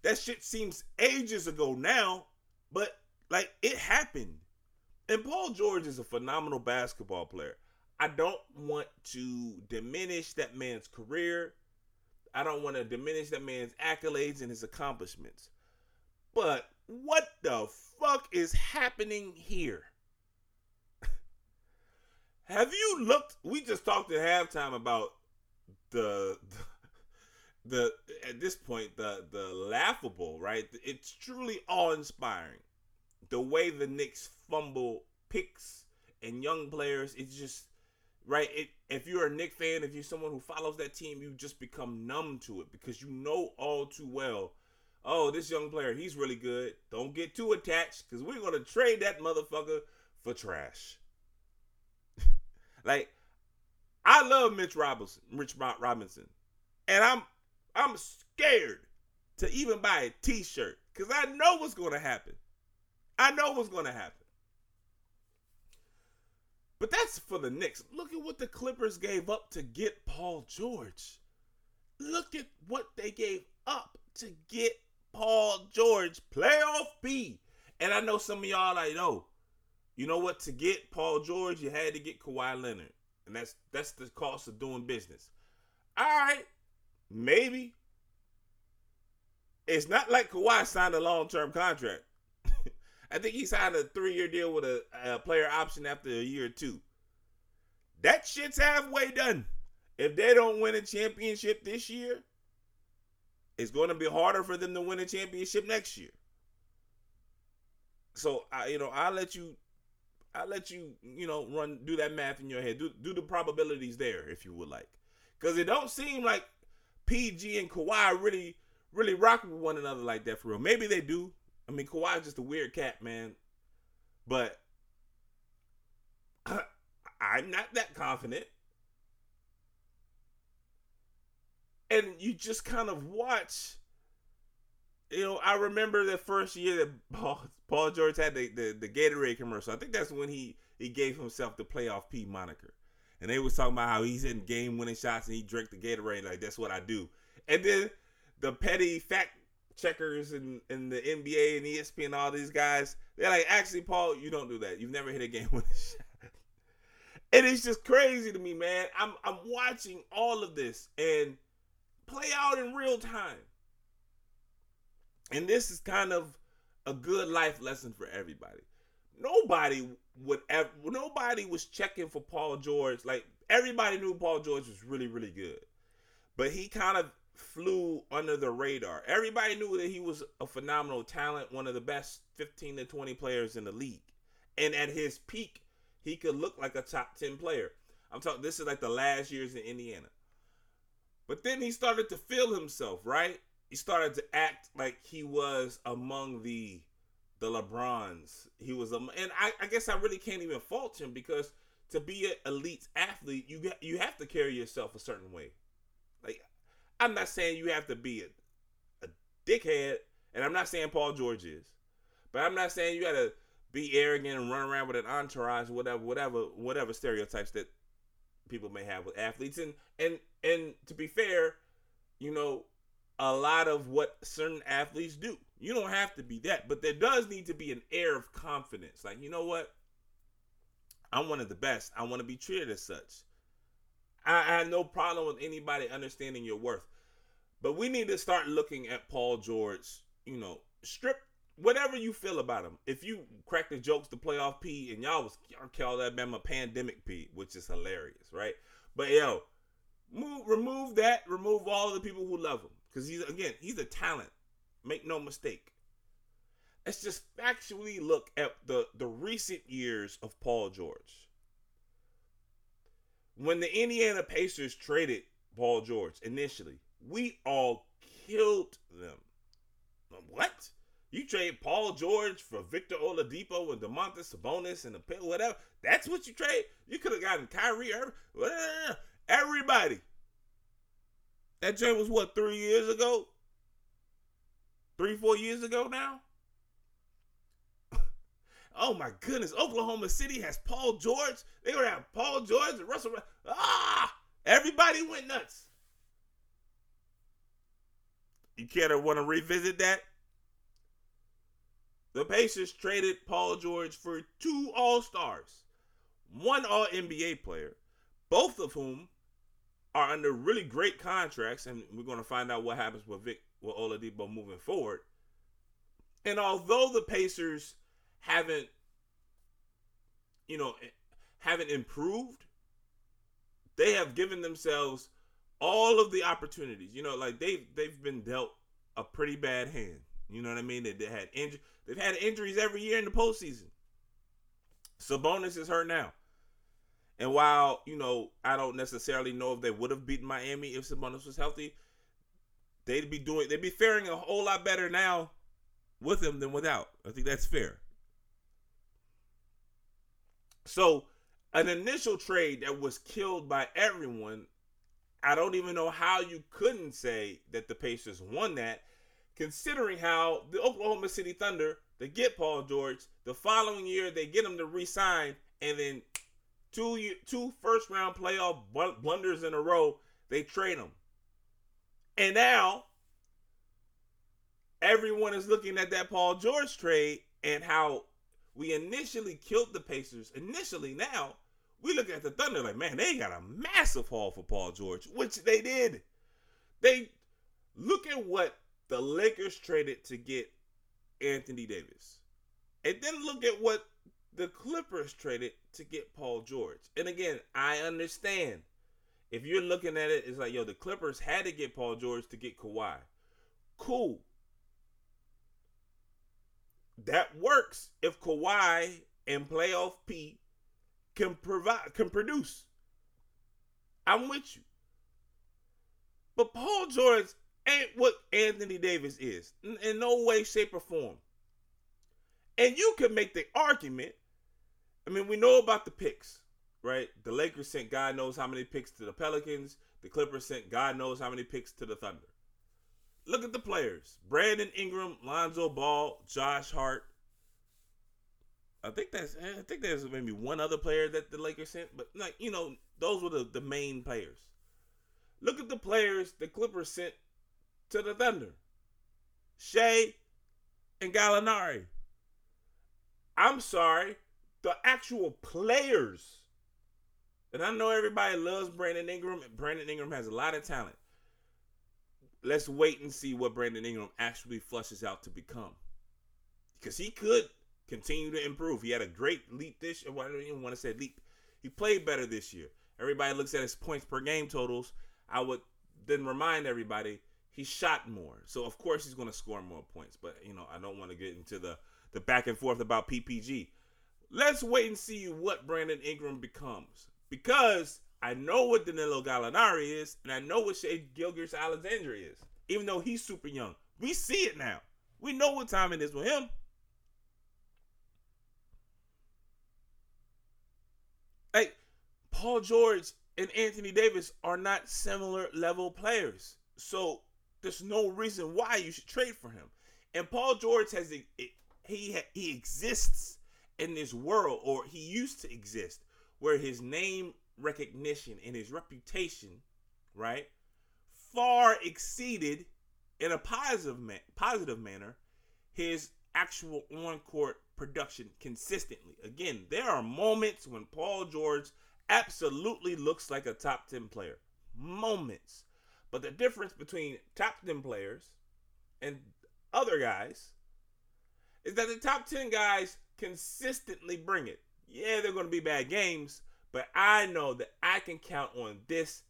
That shit seems ages ago now, but like it happened. And Paul George is a phenomenal basketball player. I don't want to diminish that man's career. I don't want to diminish that man's accolades and his accomplishments. But what the fuck is happening here? <laughs> Have you looked? We just talked at halftime about the, the <laughs> the at this point the the laughable, right? It's truly awe inspiring. The way the Knicks fumble picks and young players, it's just right. It, if you're a Knick fan, if you're someone who follows that team, you just become numb to it because you know all too well. Oh, this young player, he's really good. Don't get too attached because we're gonna trade that motherfucker for trash. <laughs> like, I love Mitch Robinson, Rich Robinson, and I'm I'm scared to even buy a T-shirt because I know what's gonna happen. I know what's gonna happen. But that's for the Knicks. Look at what the Clippers gave up to get Paul George. Look at what they gave up to get Paul George, playoff B. And I know some of y'all like, oh, you know what? To get Paul George, you had to get Kawhi Leonard, and that's that's the cost of doing business. All right, maybe. It's not like Kawhi signed a long term contract. <laughs> I think he signed a three year deal with a, a player option after a year or two. That shit's halfway done. If they don't win a championship this year, it's going to be harder for them to win a championship next year. So I, you know, I'll let you, I'll let you, you know, run do that math in your head. Do do the probabilities there if you would like, because it don't seem like PG and Kawhi really really rock with one another like that for real. Maybe they do. I mean, Kawhi's just a weird cat, man. But I, <clears throat> I'm not that confident. And you just kind of watch. You know, I remember the first year that Paul, Paul George had the, the, the Gatorade commercial. I think that's when he, he gave himself the playoff P moniker. And they was talking about how he's in game winning shots and he drank the Gatorade like that's what I do. And then the petty fact checkers and, and the NBA and ESPN and all these guys, they're like, actually, Paul, you don't do that. You've never hit a game winning <laughs> shot. And it's just crazy to me, man. I'm I'm watching all of this and play out in real time. And this is kind of a good life lesson for everybody. Nobody would ever nobody was checking for Paul George. Like everybody knew Paul George was really, really good. But he kind of flew under the radar. Everybody knew that he was a phenomenal talent, one of the best 15 to 20 players in the league. And at his peak, he could look like a top 10 player. I'm talking this is like the last years in Indiana. But then he started to feel himself, right? He started to act like he was among the the LeBrons. He was, and I, I guess I really can't even fault him because to be an elite athlete, you got, you have to carry yourself a certain way. Like I'm not saying you have to be a, a dickhead, and I'm not saying Paul George is, but I'm not saying you got to be arrogant and run around with an entourage, whatever, whatever, whatever stereotypes that people may have with athletes. And and and to be fair, you know, a lot of what certain athletes do. You don't have to be that, but there does need to be an air of confidence. Like, you know what? I'm one of the best. I want to be treated as such. I, have no problem with anybody understanding your worth. But we need to start looking at Paul George, you know, strip whatever you feel about him. If you crack the jokes to playoff P and y'all was y'all call that man a pandemic P, which is hilarious, right? But yo, move remove that, remove all the people who love him. Because he's again, he's a talent. Make no mistake. Let's just factually look at the the recent years of Paul George. When the Indiana Pacers traded Paul George initially, we all killed them. What? You trade Paul George for Victor Oladipo and Domantas Sabonis and the whatever. That's what you trade. You could have gotten Kyrie Irving, everybody. That trade was what three years ago, three four years ago now. <laughs> oh my goodness, Oklahoma City has Paul George. They gonna have Paul George and Russell. Ah, everybody went nuts. You care to want to revisit that? The Pacers traded Paul George for two All Stars, one All NBA player, both of whom are under really great contracts, and we're going to find out what happens with Vic with Oladipo moving forward. And although the Pacers haven't, you know, eh, haven't improved, they have given themselves all of the opportunities. You know, like they've they've been dealt a pretty bad hand. You know what I mean? They, they had injury. They've had injuries every year in the postseason. Sabonis is hurt now. And while, you know, I don't necessarily know if they would have beaten Miami if Sabonis was healthy, they'd be doing they'd be faring a whole lot better now with him than without. I think that's fair. So, an initial trade that was killed by everyone, I don't even know how you couldn't say that the Pacers won that, considering how the Oklahoma City Thunder, they get Paul George, the following year they get him to resign, and then two two first round playoff blunders in a row, they trade him. And now everyone is looking at that Paul George trade and how we initially killed the Pacers. Initially, now we look at the Thunder like, man, they got a massive haul for Paul George, which they did. They look at what the Lakers traded to get Anthony Davis. And then look at what the Clippers traded to get Paul George. And again, I understand. If you're looking at it, it's like, yo, the Clippers had to get Paul George to get Kawhi. Cool. That works if Kawhi and playoff P can provide can produce. I'm with you. But Paul George ain't what Anthony Davis is in, in no way, shape, or form. And you can make the argument I mean, we know about the picks, right? The Lakers sent God knows how many picks to the Pelicans. The Clippers sent God knows how many picks to the Thunder. Look at the players: Brandon Ingram, Lonzo Ball, Josh Hart. I think that's eh, I think there's maybe one other player that the Lakers sent, but like you know, those were the, the main players. Look at the players the Clippers sent to the Thunder. Shai and Gallinari. I'm sorry, the actual players. And I know everybody loves Brandon Ingram. Brandon Ingram has a lot of talent. Let's wait and see what Brandon Ingram actually flushes out to become. Because he could continue to improve. He had a great leap this year. Well, I don't even want to say leap. He played better this year. Everybody looks at his points per game totals. I would then remind everybody he shot more. So of course he's going to score more points. But you know, I don't want to get into the the back and forth about PPG. Let's wait and see what Brandon Ingram becomes. Because I know what Danilo Gallinari is, and I know what Shai Gilgeous-Alexander is. Even though he's super young. We see it now. We know what time it is with him. Hey, Paul George and Anthony Davis are not similar level players. So there's no reason why you should trade for him. And Paul George has he he exists in this world, or he used to exist, where his name recognition and his reputation, right, far exceeded in a positive positive manner his actual on court production consistently. Again, there are moments when Paul George absolutely looks like a top 10 player. Moments. But the difference between top 10 players and other guys is that the top 10 guys consistently bring it. Yeah, they're going to be bad games, but I know that I can count on this.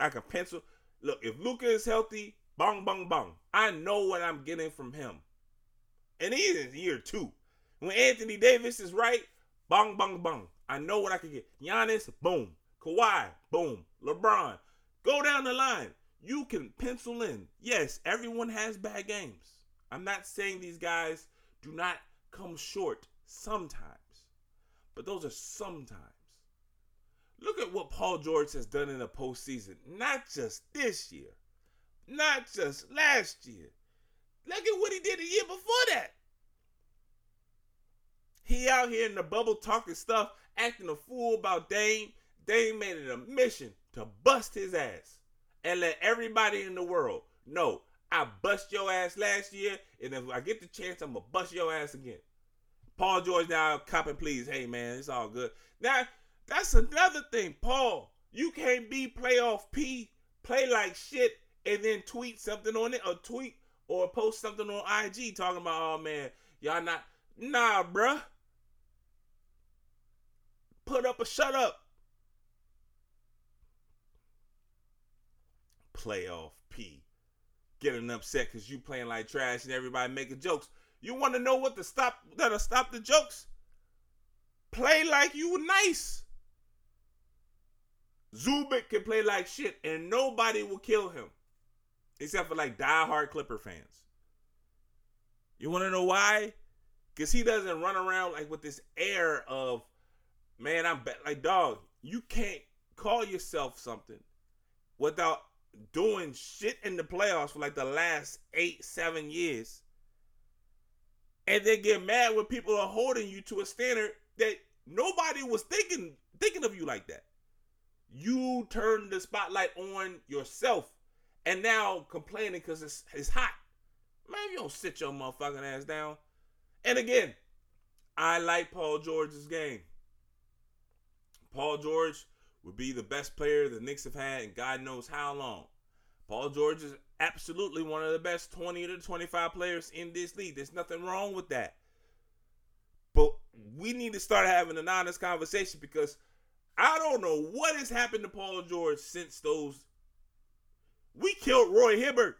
I can pencil. Look, if Luka is healthy, bong, bong, bong. I know what I'm getting from him. And he is year two. When Anthony Davis is right, bong, bong, bong. I know what I can get. Giannis, boom. Kawhi, boom. LeBron. Go down the line. You can pencil in. Yes, everyone has bad games. I'm not saying these guys do not come short sometimes. But those are sometimes. Look at what Paul George has done in the postseason. Not just this year, not just last year. Look at what he did the year before that. He out here in the bubble talking stuff, acting a fool about Dame. Dame made it a mission to bust his ass and let everybody in the world know I bust your ass last year, and if I get the chance, I'm gonna bust your ass again. Paul George now cop copping please. Hey man, it's all good. Now that's another thing. Paul, you can't be playoff P, play like shit, and then tweet something on it, or tweet or post something on IG talking about, oh man, y'all not nah, bruh. Put up a shut up. playoff P. Getting upset because you playing like trash and everybody making jokes. You want to know what to stop that'll stop the jokes? Play like you were nice. Zubac can play like shit and nobody will kill him. Except for like diehard Clipper fans. You want to know why? Because he doesn't run around like with this air of, man, I'm be-. like, dog, you can't call yourself something without doing shit in the playoffs for like the last eight, seven years. And then get mad when people are holding you to a standard that nobody was thinking thinking of you like that. You turn the spotlight on yourself and now complaining because it's, it's hot. Man, you don't sit your motherfucking ass down. And again, I like Paul George's game. Paul George would be the best player the Knicks have had in God knows how long. Paul George is absolutely one of the best 20 to 25 players in this league. There's nothing wrong with that. But we need to start having an honest conversation because I don't know what has happened to Paul George since those. We killed Roy Hibbert.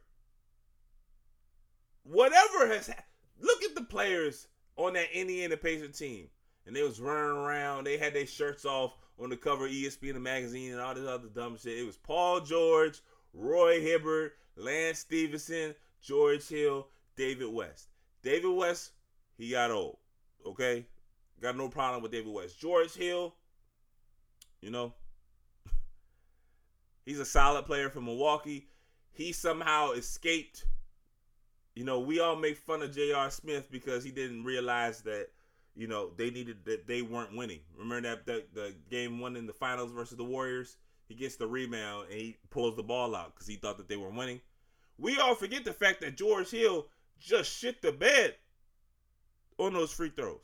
Whatever has happened. look at the players on that Indiana Pacers team, and they was running around. They had their shirts off on the cover of ESPN the magazine and all this other dumb shit. It was Paul George, Roy Hibbert, Lance Stephenson, George Hill, David West. David West, he got old. Okay, got no problem with David West. George Hill, you know, <laughs> he's a solid player from Milwaukee. He somehow escaped you know, we all make fun of J.R. Smith because he didn't realize that, you know, they needed that they weren't winning. Remember that the, the game one in the finals versus the Warriors? He gets the rebound and he pulls the ball out because he thought that they were winning. We all forget the fact that George Hill just shit the bed on those free throws.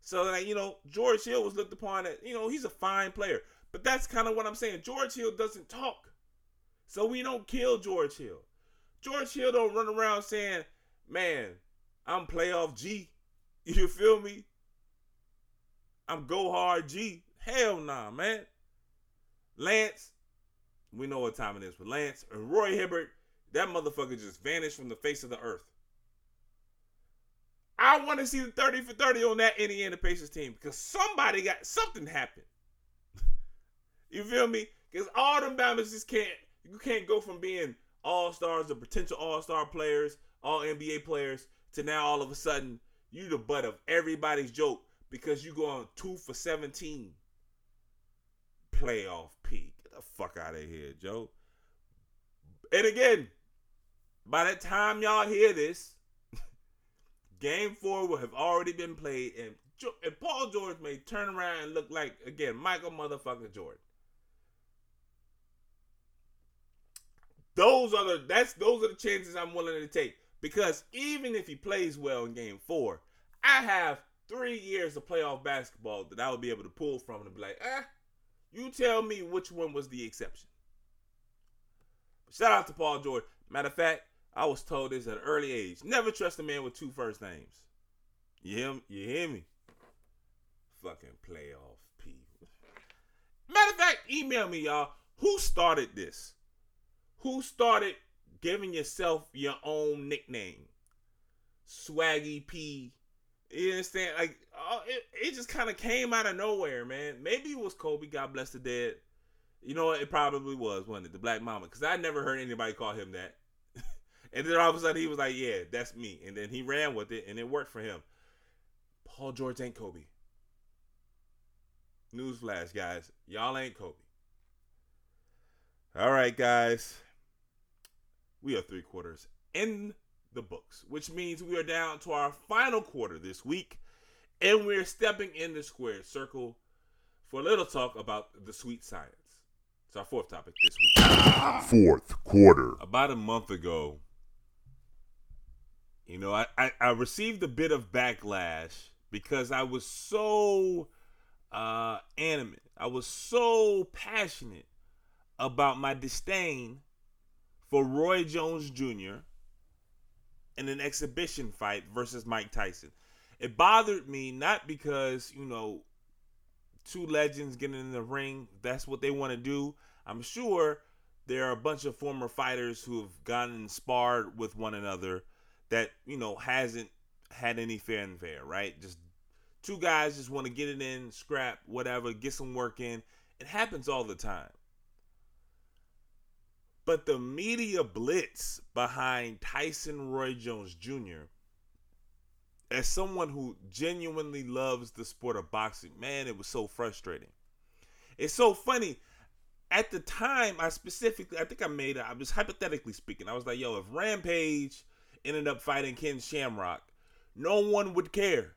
So like, you know, George Hill was looked upon as, you know, he's a fine player. But that's kind of what I'm saying. George Hill doesn't talk. So we don't kill George Hill. George Hill don't run around saying, man, I'm playoff G. <laughs> You feel me? I'm go hard G. Hell nah, man. Lance, we know what time it is with Lance and Roy Hibbert. That motherfucker just vanished from the face of the earth. I want to see the 30 for 30 on that Indiana Pacers team because somebody got something happened. <laughs> you feel me? Because all them Bama's just can't you can't go from being all stars or potential all star players, all NBA players, to now all of a sudden you the butt of everybody's joke because you go on two for 17 playoff peak. Get the fuck out of here, Joe. And again, by the time y'all hear this, <laughs> game four will have already been played, and, and Paul George may turn around and look like, again, Michael motherfucker Jordan. Those are the that's those are the chances I'm willing to take because even if he plays well in game four, I have three years of playoff basketball that I would be able to pull from and be like, eh, you tell me which one was the exception. Shout out to Paul George. Matter of fact, I was told this at an early age. Never trust a man with two first names. You hear, you hear me? Fucking playoff people. Matter of fact, email me, y'all. Who started this? Who started giving yourself your own nickname? Swaggy P. You understand? Like, oh, it, it just kind of came out of nowhere, man. Maybe it was Kobe. God bless the dead. You know what? It probably was, wasn't it? The Black Mamba. Because I never heard anybody call him that. <laughs> and then all of a sudden he was like, yeah, that's me. And then he ran with it and it worked for him. Paul George ain't Kobe. Newsflash, guys. Y'all ain't Kobe. All right, guys we are three quarters in the books, which means we are down to our final quarter this week, and we're stepping in the square circle for a little talk about the sweet science. It's our fourth topic this week. Fourth quarter. About a month ago, you know, I, I, I received a bit of backlash because I was so uh, animate. I was so passionate about my disdain for Roy Jones Jr. in an exhibition fight versus Mike Tyson. It bothered me not because, you know, two legends getting in the ring. That's what they want to do. I'm sure there are a bunch of former fighters who have gotten and sparred with one another that you know hasn't had any fanfare, right? Just two guys just want to get it in, scrap, whatever, get some work in. It happens all the time. But the media blitz behind Tyson Roy Jones Jr as someone who genuinely loves the sport of boxing, man, it was so frustrating. It's so funny. At the time, I specifically, I think I made I was hypothetically speaking, I was like, yo, if Rampage ended up fighting Ken Shamrock, no one would care.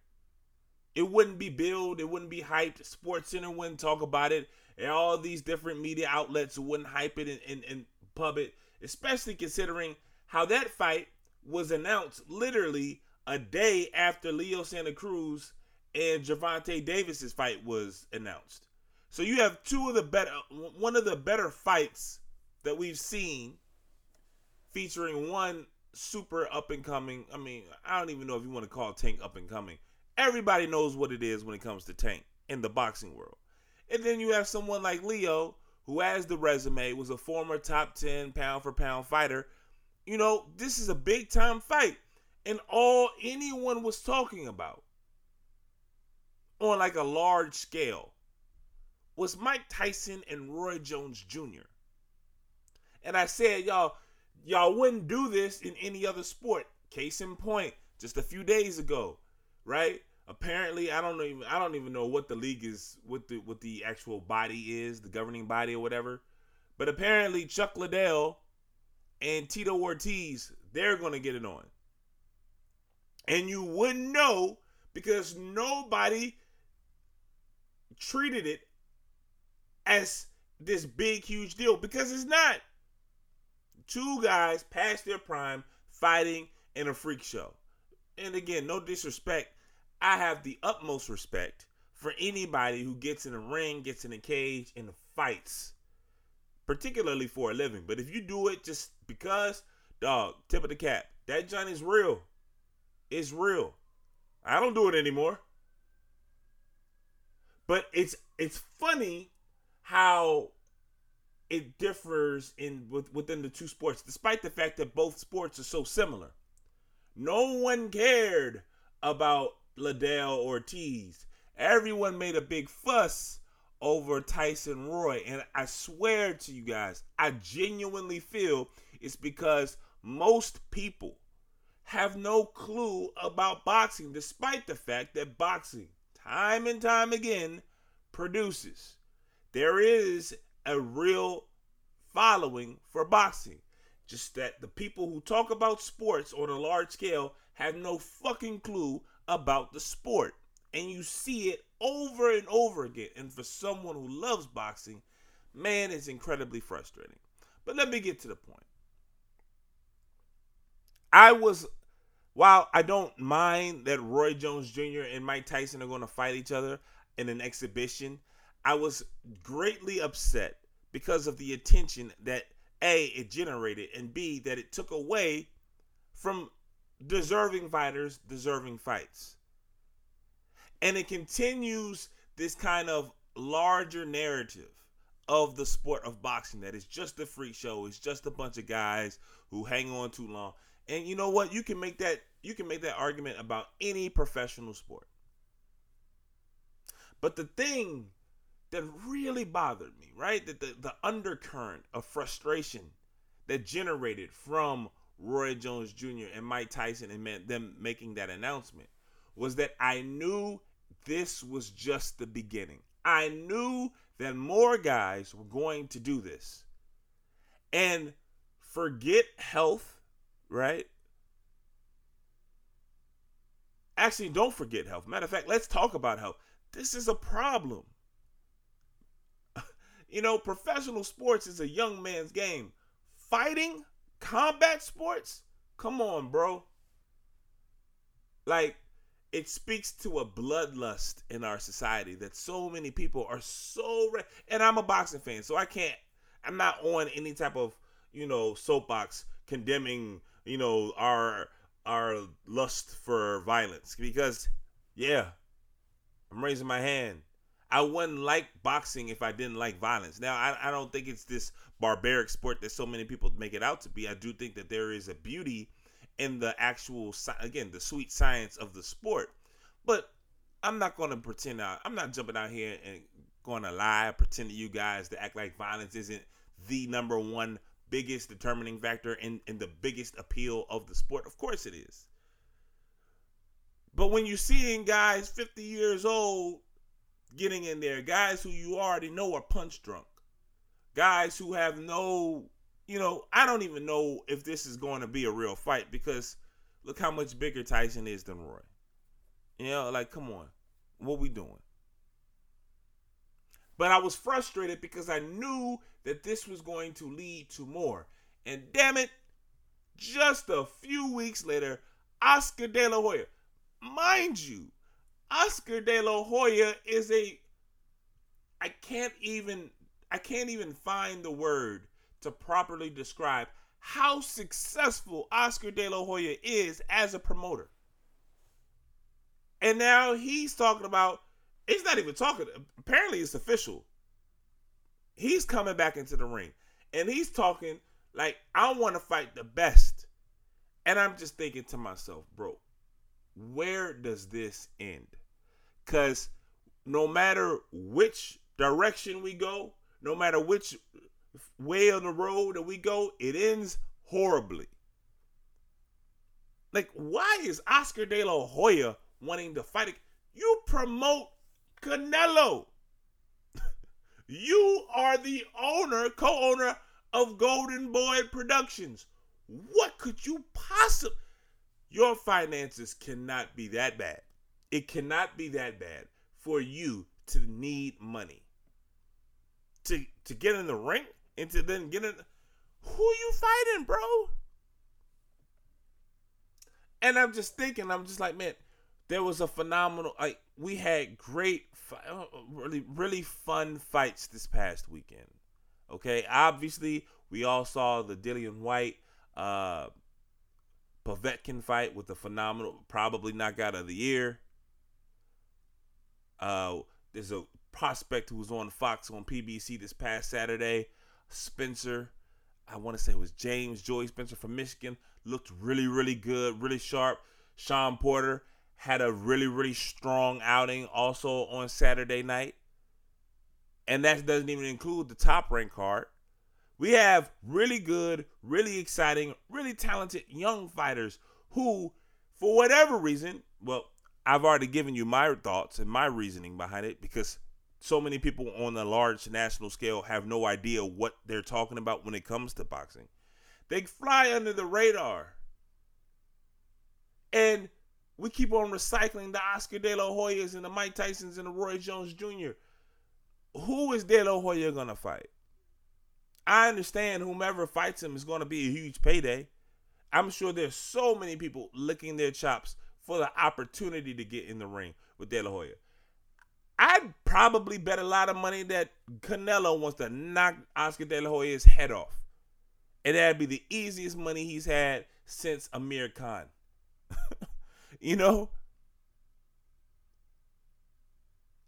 It wouldn't be billed, it wouldn't be hyped. Sports Center wouldn't talk about it, and all these different media outlets wouldn't hype it and, and, and pub it, especially considering how that fight was announced literally a day after Leo Santa Cruz and Gervonta Davis's fight was announced. So you have two of the better, one of the better fights that we've seen, featuring one super up and coming. I mean, I don't even know if you want to call Tank up and coming. Everybody knows what it is when it comes to Tank in the boxing world. And then you have someone like Leo, who has the resume, was a former top 10 pound for pound fighter. You know, this is a big time fight and all anyone was talking about on like a large scale was Mike Tyson and Roy Jones Jr. And I said, y'all, y'all wouldn't do this in any other sport. Case in point, just a few days ago, right? Apparently, I don't even I don't even know what the league is, what the what the actual body is, the governing body or whatever. But apparently, Chuck Liddell and Tito Ortiz, they're gonna get it on. And you wouldn't know because nobody treated it as this big, huge deal because it's not. Two guys past their prime fighting in a freak show. And again, no disrespect. I have the utmost respect for anybody who gets in a ring, gets in a cage, and fights, particularly for a living. But if you do it just because, dog, tip of the cap, that Johnny's real. It's real. I don't do it anymore. But it's it's funny how it differs in with, within the two sports, despite the fact that both sports are so similar. No one cared about Liddell Ortiz. Everyone made a big fuss over Tyson Roy. And I swear to you guys, I genuinely feel it's because most people have no clue about boxing, despite the fact that boxing, time and time again, produces. There is a real following for boxing. Just that the people who talk about sports on a large scale have no fucking clue about the sport. And you see it over and over again. And for someone who loves boxing, man, it's incredibly frustrating. But let me get to the point. I was, while I don't mind that Roy Jones Jr. and Mike Tyson are going to fight each other in an exhibition, I was greatly upset because of the attention that A, it generated, and B, that it took away from deserving fighters deserving fights. And it continues this kind of larger narrative of the sport of boxing that it's just a freak show, it's just a bunch of guys who hang on too long. And you know what? You can make that you can make that argument about any professional sport. But the thing that really bothered me, right? That the, the undercurrent of frustration that generated from Roy Jones Jr. and Mike Tyson and them making that announcement was that I knew this was just the beginning. I knew that more guys were going to do this. And forget health right? Actually, don't forget health. Matter of fact, let's talk about health. This is a problem. <laughs> you know, professional sports is a young man's game. Fighting, combat sports, come on, bro. Like, it speaks to a bloodlust in our society that so many people are so re- and I'm a boxing fan, so I can't I'm not on any type of, you know, soapbox condemning you know our our lust for violence because yeah i'm raising my hand I wouldn't like boxing if I didn't like violence. Now, I, I don't think it's this barbaric sport that so many people make it out to be. I do think that there is a beauty in the actual, again, the sweet science of the sport. But I'm not going to pretend out. I'm not jumping out here and going to lie, pretend to you guys to act like violence isn't the number one biggest determining factor and, and the biggest appeal of the sport. Of course it is. But when you're seeing guys 50 years old getting in there, guys who you already know are punch drunk, guys who have no, you know, I don't even know if this is going to be a real fight because look how much bigger Tyson is than Roy. You know, like, come on, what we doing? But I was frustrated because I knew that this was going to lead to more. And damn it, just a few weeks later, Oscar De La Hoya, mind you, Oscar De La Hoya is a I can't even I can't even find the word to properly describe how successful Oscar De La Hoya is as a promoter. And now he's talking about he's not even talking apparently it's official. He's coming back into the ring and he's talking like I want to fight the best. And I'm just thinking to myself, bro, where does this end? Because no matter which direction we go, no matter which way on the road that we go, it ends horribly. Like, why is Oscar De La Hoya wanting to fight? You promote Canelo. <laughs> you are the owner, co owner of Golden Boy Productions. What could you possibly. Your finances cannot be that bad. It cannot be that bad for you to need money. To to get in the ring and to then get in who you fighting, bro? And I'm just thinking, I'm just like, man, there was a phenomenal like we had great uh, really really fun fights this past weekend. Okay, obviously we all saw the Dillian Whyte uh Povetkin fight with the phenomenal, probably knockout of the year. Uh, there's a prospect who was on Fox on PBC this past Saturday, Spencer. I want to say it was James Joey Spencer from Michigan. Looked really, really good, really sharp. Shawn Porter had a really, really strong outing also on Saturday night. And that doesn't even include the top rank card. We have really good, really exciting, really talented young fighters who, for whatever reason, well, I've already given you my thoughts and my reasoning behind it because so many people on a large national scale have no idea what they're talking about when it comes to boxing. They fly under the radar. And we keep on recycling the Oscar De La Hoyas and the Mike Tysons and the Roy Jones Jr. Who is De La Hoya going to fight? I understand whomever fights him is going to be a huge payday. I'm sure there's so many people licking their chops for the opportunity to get in the ring with De La Hoya. I'd probably bet a lot of money that Canelo wants to knock Oscar De La Hoya's head off. And that'd be the easiest money he's had since Amir Khan. <laughs> you know?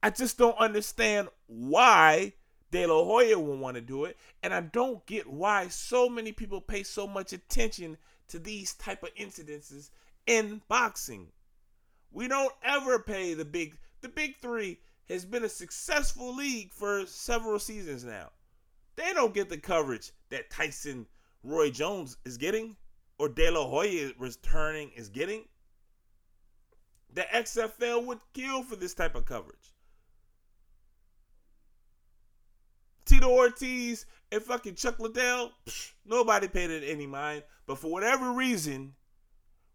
I just don't understand why De La Hoya will want to do it, and I don't get why so many people pay so much attention to these type of incidences in boxing. We don't ever pay the big the big 3 has been a successful league for several seasons now. They don't get the coverage that Tyson Roy Jones is getting or De La Hoya returning is getting. The XFL would kill for this type of coverage. Tito Ortiz and fucking Chuck Liddell, psh, nobody paid it any mind. But for whatever reason,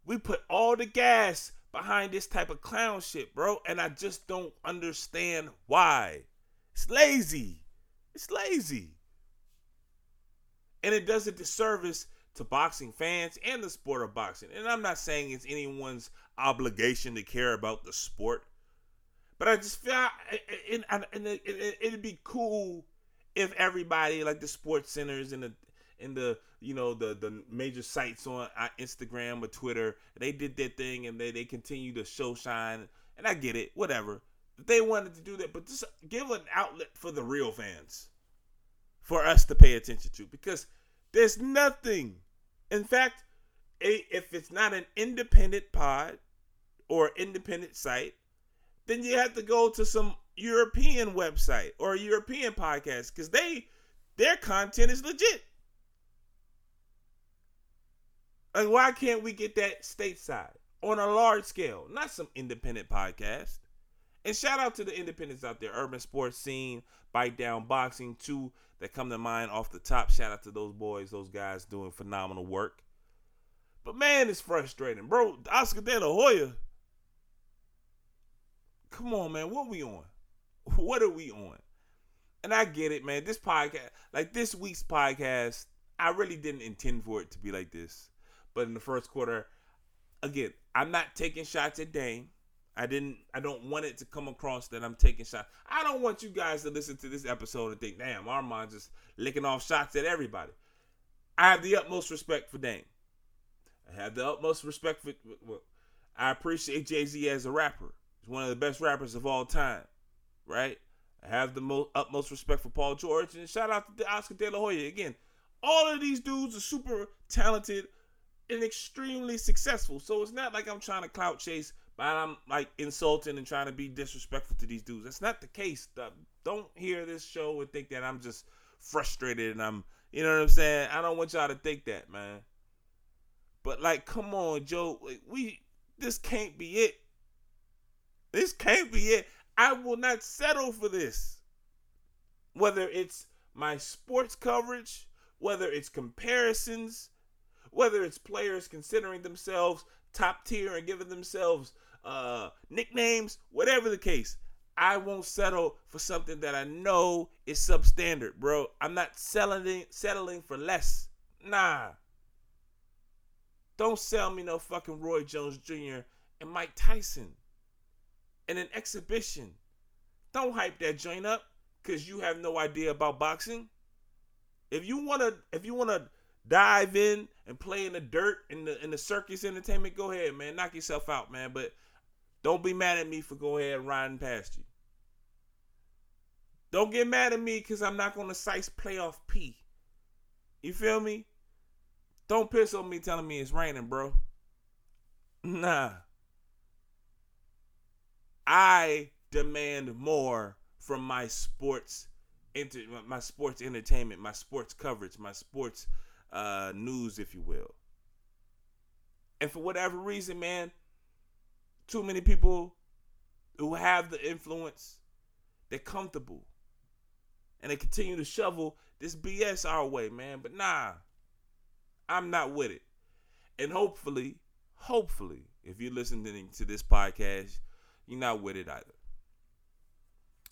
we put all the gas behind this type of clown shit, bro. And I just don't understand why. It's lazy. It's lazy. And it does a disservice to boxing fans and the sport of boxing. And I'm not saying it's anyone's obligation to care about the sport. But I just feel, and, and, and it, it'd be cool if everybody like the sports centers and the and the you know the the major sites on uh, Instagram or Twitter they did their thing and they they continue to show shine and I get it whatever they wanted to do that, but just give an outlet for the real fans, for us to pay attention to, because there's nothing. In fact, if it's not an independent pod or independent site, then you have to go to some European website or a European podcast because they their content is legit. Like, why can't we get that stateside on a large scale, not some independent podcast? And shout out to the independents out there, Urban Sports Scene, Bite Down Boxing, two that come to mind off the top. Shout out to those boys, those guys doing phenomenal work. But man, it's frustrating, bro. Oscar De La Hoya. Come on, man. What we on? What are we on? And I get it, man. This podcast, like this week's podcast, I really didn't intend for it to be like this. But in the first quarter, again, I'm not taking shots at Dame. I didn't. I don't want it to come across that I'm taking shots. I don't want you guys to listen to this episode and think, "Damn, Armand's just licking off shots at everybody." I have the utmost respect for Dame. I have the utmost respect for. Well, I appreciate Jay Z as a rapper. He's one of the best rappers of all time, right? I have the most utmost respect for Paul George and shout out to Oscar De La Hoya again. All of these dudes are super talented and extremely successful. So it's not like I'm trying to clout chase, but I'm like insulting and trying to be disrespectful to these dudes. That's not the case. Don't hear this show and think that I'm just frustrated and I'm, you know what I'm saying? I don't want y'all to think that, man. But like, come on, Joe. We this can't be it. This can't be it. I will not settle for this. Whether it's my sports coverage, whether it's comparisons, whether it's players considering themselves top tier and giving themselves uh, nicknames, whatever the case, I won't settle for something that I know is substandard, bro. I'm not settling settling for less. Nah. Don't sell me no fucking Roy Jones Jr. and Mike Tyson in an exhibition. Don't hype that joint up because you have no idea about boxing. If you wanna, if you wanna dive in and play in the dirt in the in the circus entertainment, go ahead, man. Knock yourself out, man. But don't be mad at me for go ahead and riding past you. Don't get mad at me because I'm not gonna size playoff P. You feel me? Don't piss on me telling me it's raining, bro. Nah. I demand more from my sports inter- my sports entertainment, my sports coverage, my sports uh, news, if you will. And for whatever reason, man, too many people who have the influence, they're comfortable. And they continue to shovel this BS our way, man. But nah, I'm not with it. And hopefully, hopefully, if you're listening to this podcast, you're not with it either.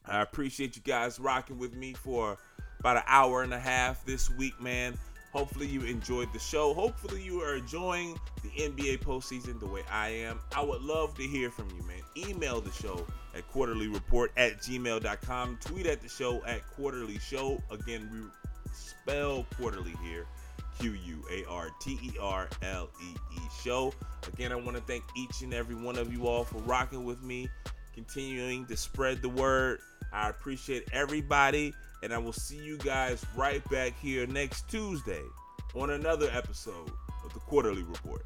I appreciate you guys rocking with me for about an hour and a half this week, man. Hopefully you enjoyed the show. Hopefully you are enjoying the NBA postseason the way I am. I would love to hear from you, man. Email the show at quarterlyreport at gmail.com. Tweet at the show at quarterly show. Again, we spell quarterly here. Q U A R T E R L E E show. Again, I want to thank each and every one of you all for rocking with me, continuing to spread the word. I appreciate everybody, and I will see you guys right back here next Tuesday on another episode of the Quarter-Lee Report.